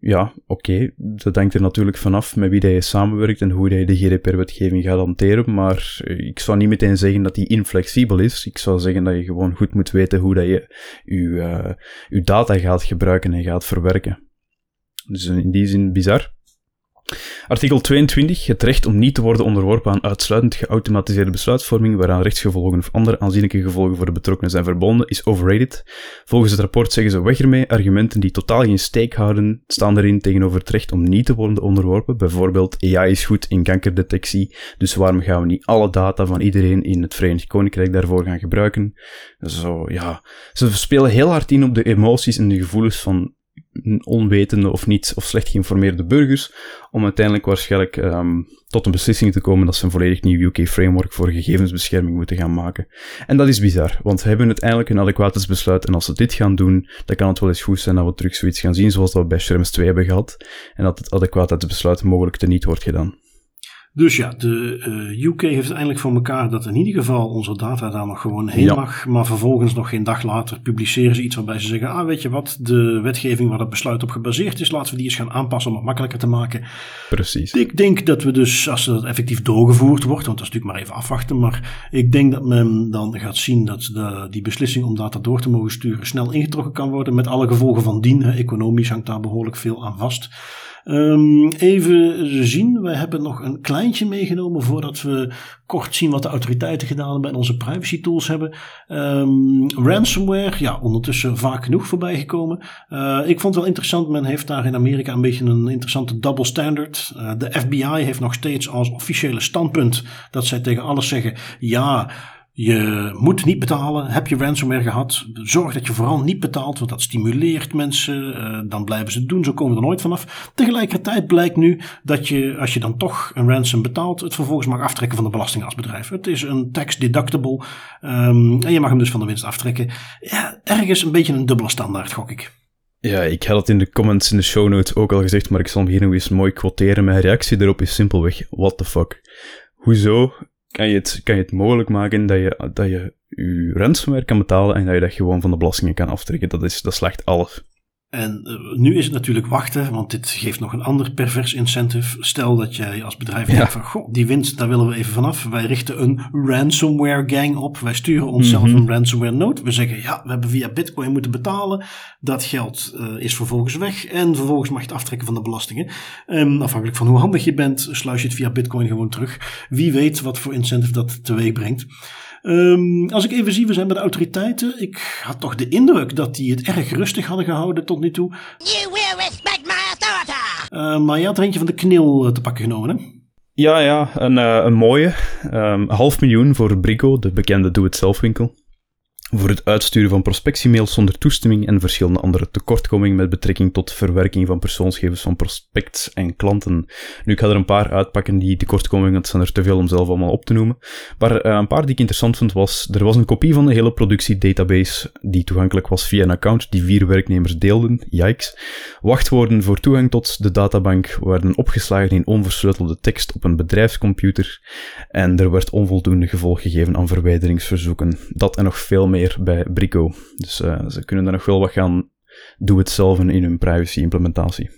Ja, oké, dat hangt er natuurlijk vanaf met wie dat je samenwerkt en hoe dat je de GDPR-wetgeving gaat hanteren, maar ik zou niet meteen zeggen dat die inflexibel is. Ik zou zeggen dat je gewoon goed moet weten hoe dat je je, uh, je data gaat gebruiken en gaat verwerken. Dus in die zin bizar. Artikel 22, het recht om niet te worden onderworpen aan uitsluitend geautomatiseerde besluitvorming waaraan rechtsgevolgen of andere aanzienlijke gevolgen voor de betrokkenen zijn verbonden, is overrated. Volgens het rapport zeggen ze weg ermee, argumenten die totaal geen steek houden, staan erin tegenover het recht om niet te worden onderworpen. Bijvoorbeeld, AI is goed in kankerdetectie, dus waarom gaan we niet alle data van iedereen in het Verenigd Koninkrijk daarvoor gaan gebruiken? Zo, ja. Ze spelen heel hard in op de emoties en de gevoelens van onwetende of niet of slecht geïnformeerde burgers, om uiteindelijk waarschijnlijk um, tot een beslissing te komen dat ze een volledig nieuw UK-framework voor gegevensbescherming moeten gaan maken. En dat is bizar, want ze hebben uiteindelijk een adequatesbesluit en als ze dit gaan doen, dan kan het wel eens goed zijn dat we terug zoiets gaan zien zoals dat we bij Schrems 2 hebben gehad, en dat het adequatesbesluit mogelijk teniet wordt gedaan. Dus ja, de uh, UK heeft uiteindelijk voor elkaar dat in ieder geval onze data daar nog gewoon heen mag. Maar vervolgens nog geen dag later publiceren ze iets waarbij ze zeggen: Ah, weet je wat, de wetgeving waar het besluit op gebaseerd is, laten we die eens gaan aanpassen om het makkelijker te maken. Precies. Ik denk dat we dus, als dat effectief doorgevoerd wordt, want dat is natuurlijk maar even afwachten, maar ik denk dat men dan gaat zien dat de, die beslissing om data door te mogen sturen snel ingetrokken kan worden, met alle gevolgen van dien. Economisch hangt daar behoorlijk veel aan vast. Um, even zien, we hebben nog een kleintje meegenomen voordat we kort zien wat de autoriteiten gedaan hebben en onze privacy tools hebben. Um, ransomware, ja, ondertussen vaak genoeg voorbij gekomen. Uh, ik vond het wel interessant, men heeft daar in Amerika een beetje een interessante double standard. Uh, de FBI heeft nog steeds als officiële standpunt dat zij tegen alles zeggen, ja, je moet niet betalen. Heb je ransomware gehad? Zorg dat je vooral niet betaalt, want dat stimuleert mensen. Uh, dan blijven ze het doen. Zo komen we er nooit vanaf. Tegelijkertijd blijkt nu dat je, als je dan toch een ransom betaalt, het vervolgens mag aftrekken van de belasting als bedrijf. Het is een tax deductible. Um, en je mag hem dus van de winst aftrekken. Ja, ergens een beetje een dubbele standaard, gok ik. Ja, ik had het in de comments in de show notes ook al gezegd, maar ik zal hem hier nog eens mooi quoteren. Mijn reactie erop is simpelweg: what the fuck? Hoezo kan je het, kan je het mogelijk maken dat je, dat je je ransomware kan betalen en dat je dat gewoon van de belastingen kan aftrekken. Dat, is, dat slecht alles. En uh, nu is het natuurlijk wachten, want dit geeft nog een ander pervers incentive. Stel dat jij als bedrijf ja. denkt van, goh, die winst, daar willen we even vanaf. Wij richten een ransomware gang op. Wij sturen onszelf mm -hmm. een ransomware note. We zeggen, ja, we hebben via bitcoin moeten betalen. Dat geld uh, is vervolgens weg. En vervolgens mag je het aftrekken van de belastingen. Um, afhankelijk van hoe handig je bent, sluis je het via bitcoin gewoon terug. Wie weet wat voor incentive dat teweeg brengt. Um, als ik even zie, we zijn bij de autoriteiten. Ik had toch de indruk dat die het erg rustig hadden gehouden tot nu toe. You will respect my authority! Uh, maar je had er eentje van de knil eh, te pakken genomen, hè? Ja, ja, een, uh, een mooie. Um, half miljoen voor Brico, de bekende doe-het-zelf winkel voor het uitsturen van prospectiemails zonder toestemming en verschillende andere tekortkomingen met betrekking tot verwerking van persoonsgegevens van prospects en klanten. Nu, ik ga er een paar uitpakken, die tekortkomingen, het zijn er te veel om zelf allemaal op te noemen. Maar uh, een paar die ik interessant vond was, er was een kopie van de hele productiedatabase die toegankelijk was via een account die vier werknemers deelden, yikes. Wachtwoorden voor toegang tot de databank werden opgeslagen in onversleutelde tekst op een bedrijfscomputer en er werd onvoldoende gevolg gegeven aan verwijderingsverzoeken. Dat en nog veel meer meer bij Brico. Dus uh, ze kunnen er nog wel wat gaan doen het zelf in hun privacy implementatie.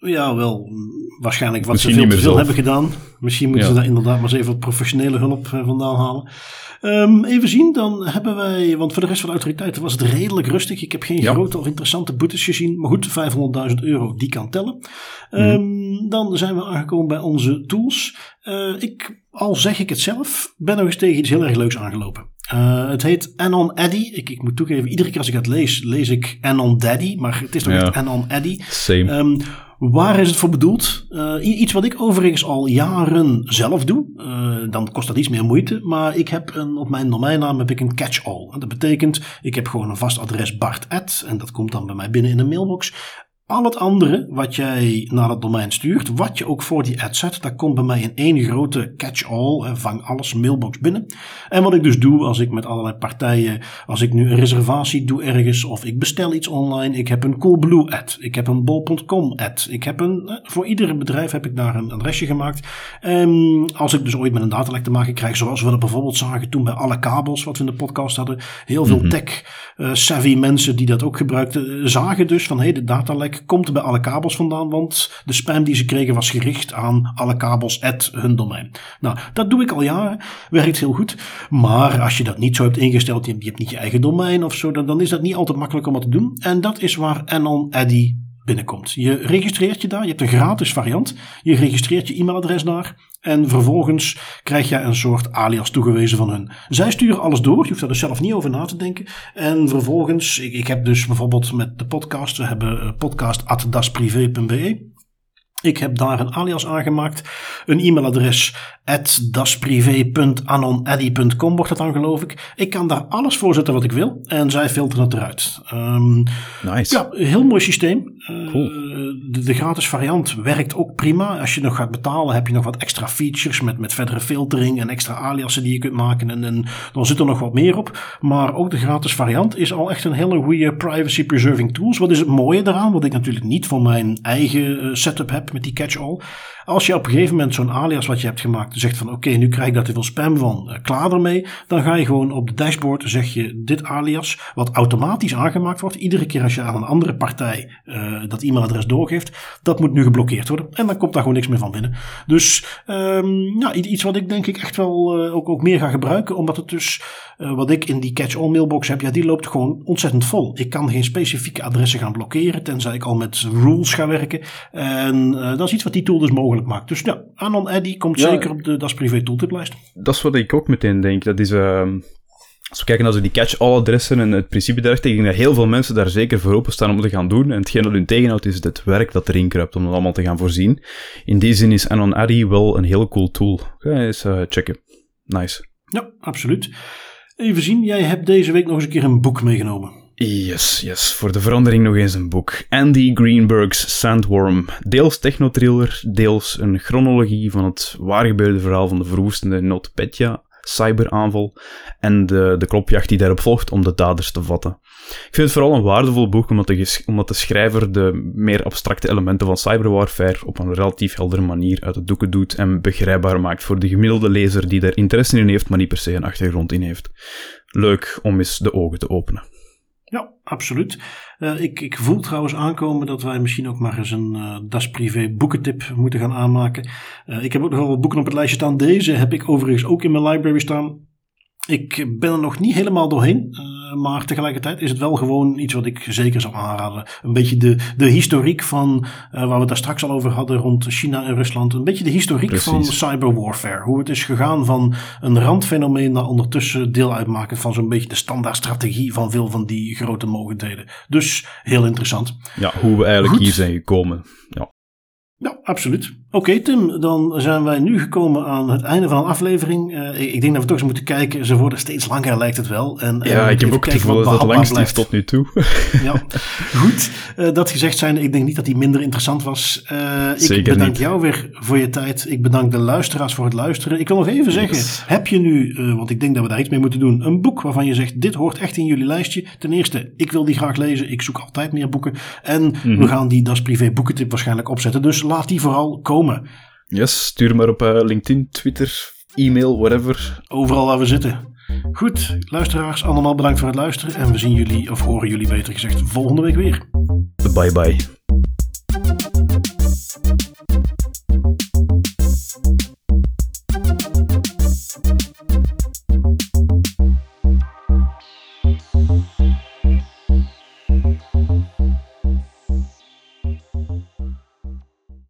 Ja, wel. Waarschijnlijk wat Misschien ze veel te veel hebben gedaan. Misschien moeten ja. ze daar inderdaad maar eens even wat professionele hulp uh, vandaan halen. Um, even zien, dan hebben wij, want voor de rest van de autoriteiten was het redelijk rustig. Ik heb geen ja. grote of interessante boetes gezien. Maar goed, 500.000 euro, die kan tellen. Um, mm. Dan zijn we aangekomen bij onze tools. Uh, ik, al zeg ik het zelf, ben nog eens tegen iets heel erg leuks aangelopen. Uh, het heet Anon Eddy. Ik, ik moet toegeven, iedere keer als ik het lees, lees ik Anon Daddy. Maar het is toch ja. echt Anon Eddy. Same. Um, Waar is het voor bedoeld? Uh, iets wat ik overigens al jaren zelf doe. Uh, dan kost dat iets meer moeite. Maar ik heb een, op mijn domeinnaam heb ik een catch-all. Dat betekent, ik heb gewoon een vast adres Bart En dat komt dan bij mij binnen in een mailbox. Al het andere wat jij naar het domein stuurt, wat je ook voor die ad zet, dat komt bij mij in één grote catch-all, vang alles mailbox binnen. En wat ik dus doe als ik met allerlei partijen, als ik nu een reservatie doe ergens of ik bestel iets online, ik heb een Coolblue ad, ik heb een bol.com ad, ik heb een, voor ieder bedrijf heb ik daar een adresje gemaakt. En als ik dus ooit met een datalek te maken krijg, zoals we dat bijvoorbeeld zagen toen bij alle kabels wat we in de podcast hadden, heel veel mm-hmm. tech-savvy uh, mensen die dat ook gebruikten, zagen dus van hé, hey, de datalek komt bij alle kabels vandaan, want de spam die ze kregen was gericht aan alle kabels hun domein. Nou, dat doe ik al jaren, werkt heel goed. Maar als je dat niet zo hebt ingesteld, je hebt niet je eigen domein of zo, dan, is dat niet altijd makkelijk om dat te doen. En dat is waar Anon Eddy binnenkomt. Je registreert je daar, je hebt een gratis variant. Je registreert je e-mailadres daar. En vervolgens krijg je een soort alias toegewezen van hun. Zij sturen alles door, je hoeft daar dus zelf niet over na te denken. En vervolgens, ik, ik heb dus bijvoorbeeld met de podcast, we hebben eh, podcast.dasprivé.be. Ik heb daar een alias aangemaakt. Een e-mailadres at dasprivé.anoneddy.com wordt het dan geloof ik. Ik kan daar alles voor zetten wat ik wil. En zij filteren het eruit. Um, nice. Ja, heel mooi systeem. Cool. de, de, gratis variant werkt ook prima. Als je nog gaat betalen, heb je nog wat extra features met, met verdere filtering en extra aliasen die je kunt maken. En, en dan zit er nog wat meer op. Maar ook de gratis variant is al echt een hele goede privacy preserving tools. Wat is het mooie daaraan? Wat ik natuurlijk niet voor mijn eigen setup heb met die catch-all. Als je op een gegeven moment zo'n alias wat je hebt gemaakt zegt van oké, nu krijg ik daar te veel spam van, klaar ermee. Dan ga je gewoon op de dashboard zeg je dit alias, wat automatisch aangemaakt wordt. Iedere keer als je aan een andere partij uh, dat e-mailadres doorgeeft, dat moet nu geblokkeerd worden. En dan komt daar gewoon niks meer van binnen. Dus um, ja, iets wat ik denk ik echt wel uh, ook, ook meer ga gebruiken. Omdat het dus, wat ik in die catch-all mailbox heb, ja, die loopt gewoon ontzettend vol. Ik kan geen specifieke adressen gaan blokkeren, tenzij ik al met rules ga werken. En dat is iets wat die tool dus mogelijk maakt. Dus ja, Anon Eddy komt ja, zeker op de Das Privé tooltiplijst. Dat is wat ik ook meteen denk. Dat is... Uh als we kijken naar die catch-all-adressen en het principe daarachter, ik denk dat heel veel mensen daar zeker voor openstaan om te gaan doen. En hetgeen dat hun tegenhoudt is het werk dat erin kruipt om dat allemaal te gaan voorzien. In die zin is Anon Addy wel een heel cool tool. Ga eens uh, checken. Nice. Ja, absoluut. Even zien, jij hebt deze week nog eens een keer een boek meegenomen. Yes, yes. Voor de verandering nog eens een boek. Andy Greenberg's Sandworm. Deels technotriller, deels een chronologie van het waargebeurde verhaal van de verwoestende NotPetya cyberaanval en de, de klopjacht die daarop volgt om de daders te vatten. Ik vind het vooral een waardevol boek omdat de, omdat de schrijver de meer abstracte elementen van cyberwarfare op een relatief heldere manier uit het doeken doet en begrijpbaar maakt voor de gemiddelde lezer die daar interesse in heeft, maar niet per se een achtergrond in heeft. Leuk om eens de ogen te openen. Ja, absoluut. Uh, ik, ik voel trouwens aankomen dat wij misschien ook maar eens een uh, Das Privé boekentip moeten gaan aanmaken. Uh, ik heb ook nogal wat boeken op het lijstje staan. Deze heb ik overigens ook in mijn library staan. Ik ben er nog niet helemaal doorheen, uh, maar tegelijkertijd is het wel gewoon iets wat ik zeker zou aanraden. Een beetje de, de historiek van, uh, waar we het daar straks al over hadden rond China en Rusland. Een beetje de historiek Precies. van cyberwarfare. Hoe het is gegaan van een randfenomeen naar ondertussen deel uitmaken van zo'n beetje de standaardstrategie van veel van die grote mogendheden. Dus heel interessant. Ja, hoe we eigenlijk Goed. hier zijn gekomen. Ja. Ja, absoluut. Oké, Tim, dan zijn wij nu gekomen aan het einde van een aflevering. Uh, ik, ik, denk dat we toch eens moeten kijken. Ze worden steeds langer, lijkt het wel. En, ja, uh, ik heb ook het gevoel dat het langst is tot nu toe. ja, goed. Uh, dat gezegd zijn, ik denk niet dat die minder interessant was. ik bedank niet. jou weer voor je tijd. Ik bedank de luisteraars voor het luisteren. Ik wil nog even zeggen, yes. heb je nu, want ik denk dat we daar iets mee moeten doen, een boek waarvan je zegt, dit hoort echt in jullie lijstje. Ten eerste, ik wil die graag lezen. Ik zoek altijd meer boeken. En mm -hmm. we gaan die Das Privé boekentip waarschijnlijk opzetten. Dus laat die vooral komen. Yes, stuur maar op uh, LinkedIn, Twitter, e-mail, whatever. Overal waar we zitten. Goed, luisteraars, allemaal bedankt voor het luisteren. En we zien jullie, of horen jullie beter gezegd, volgende week weer. Bye bye.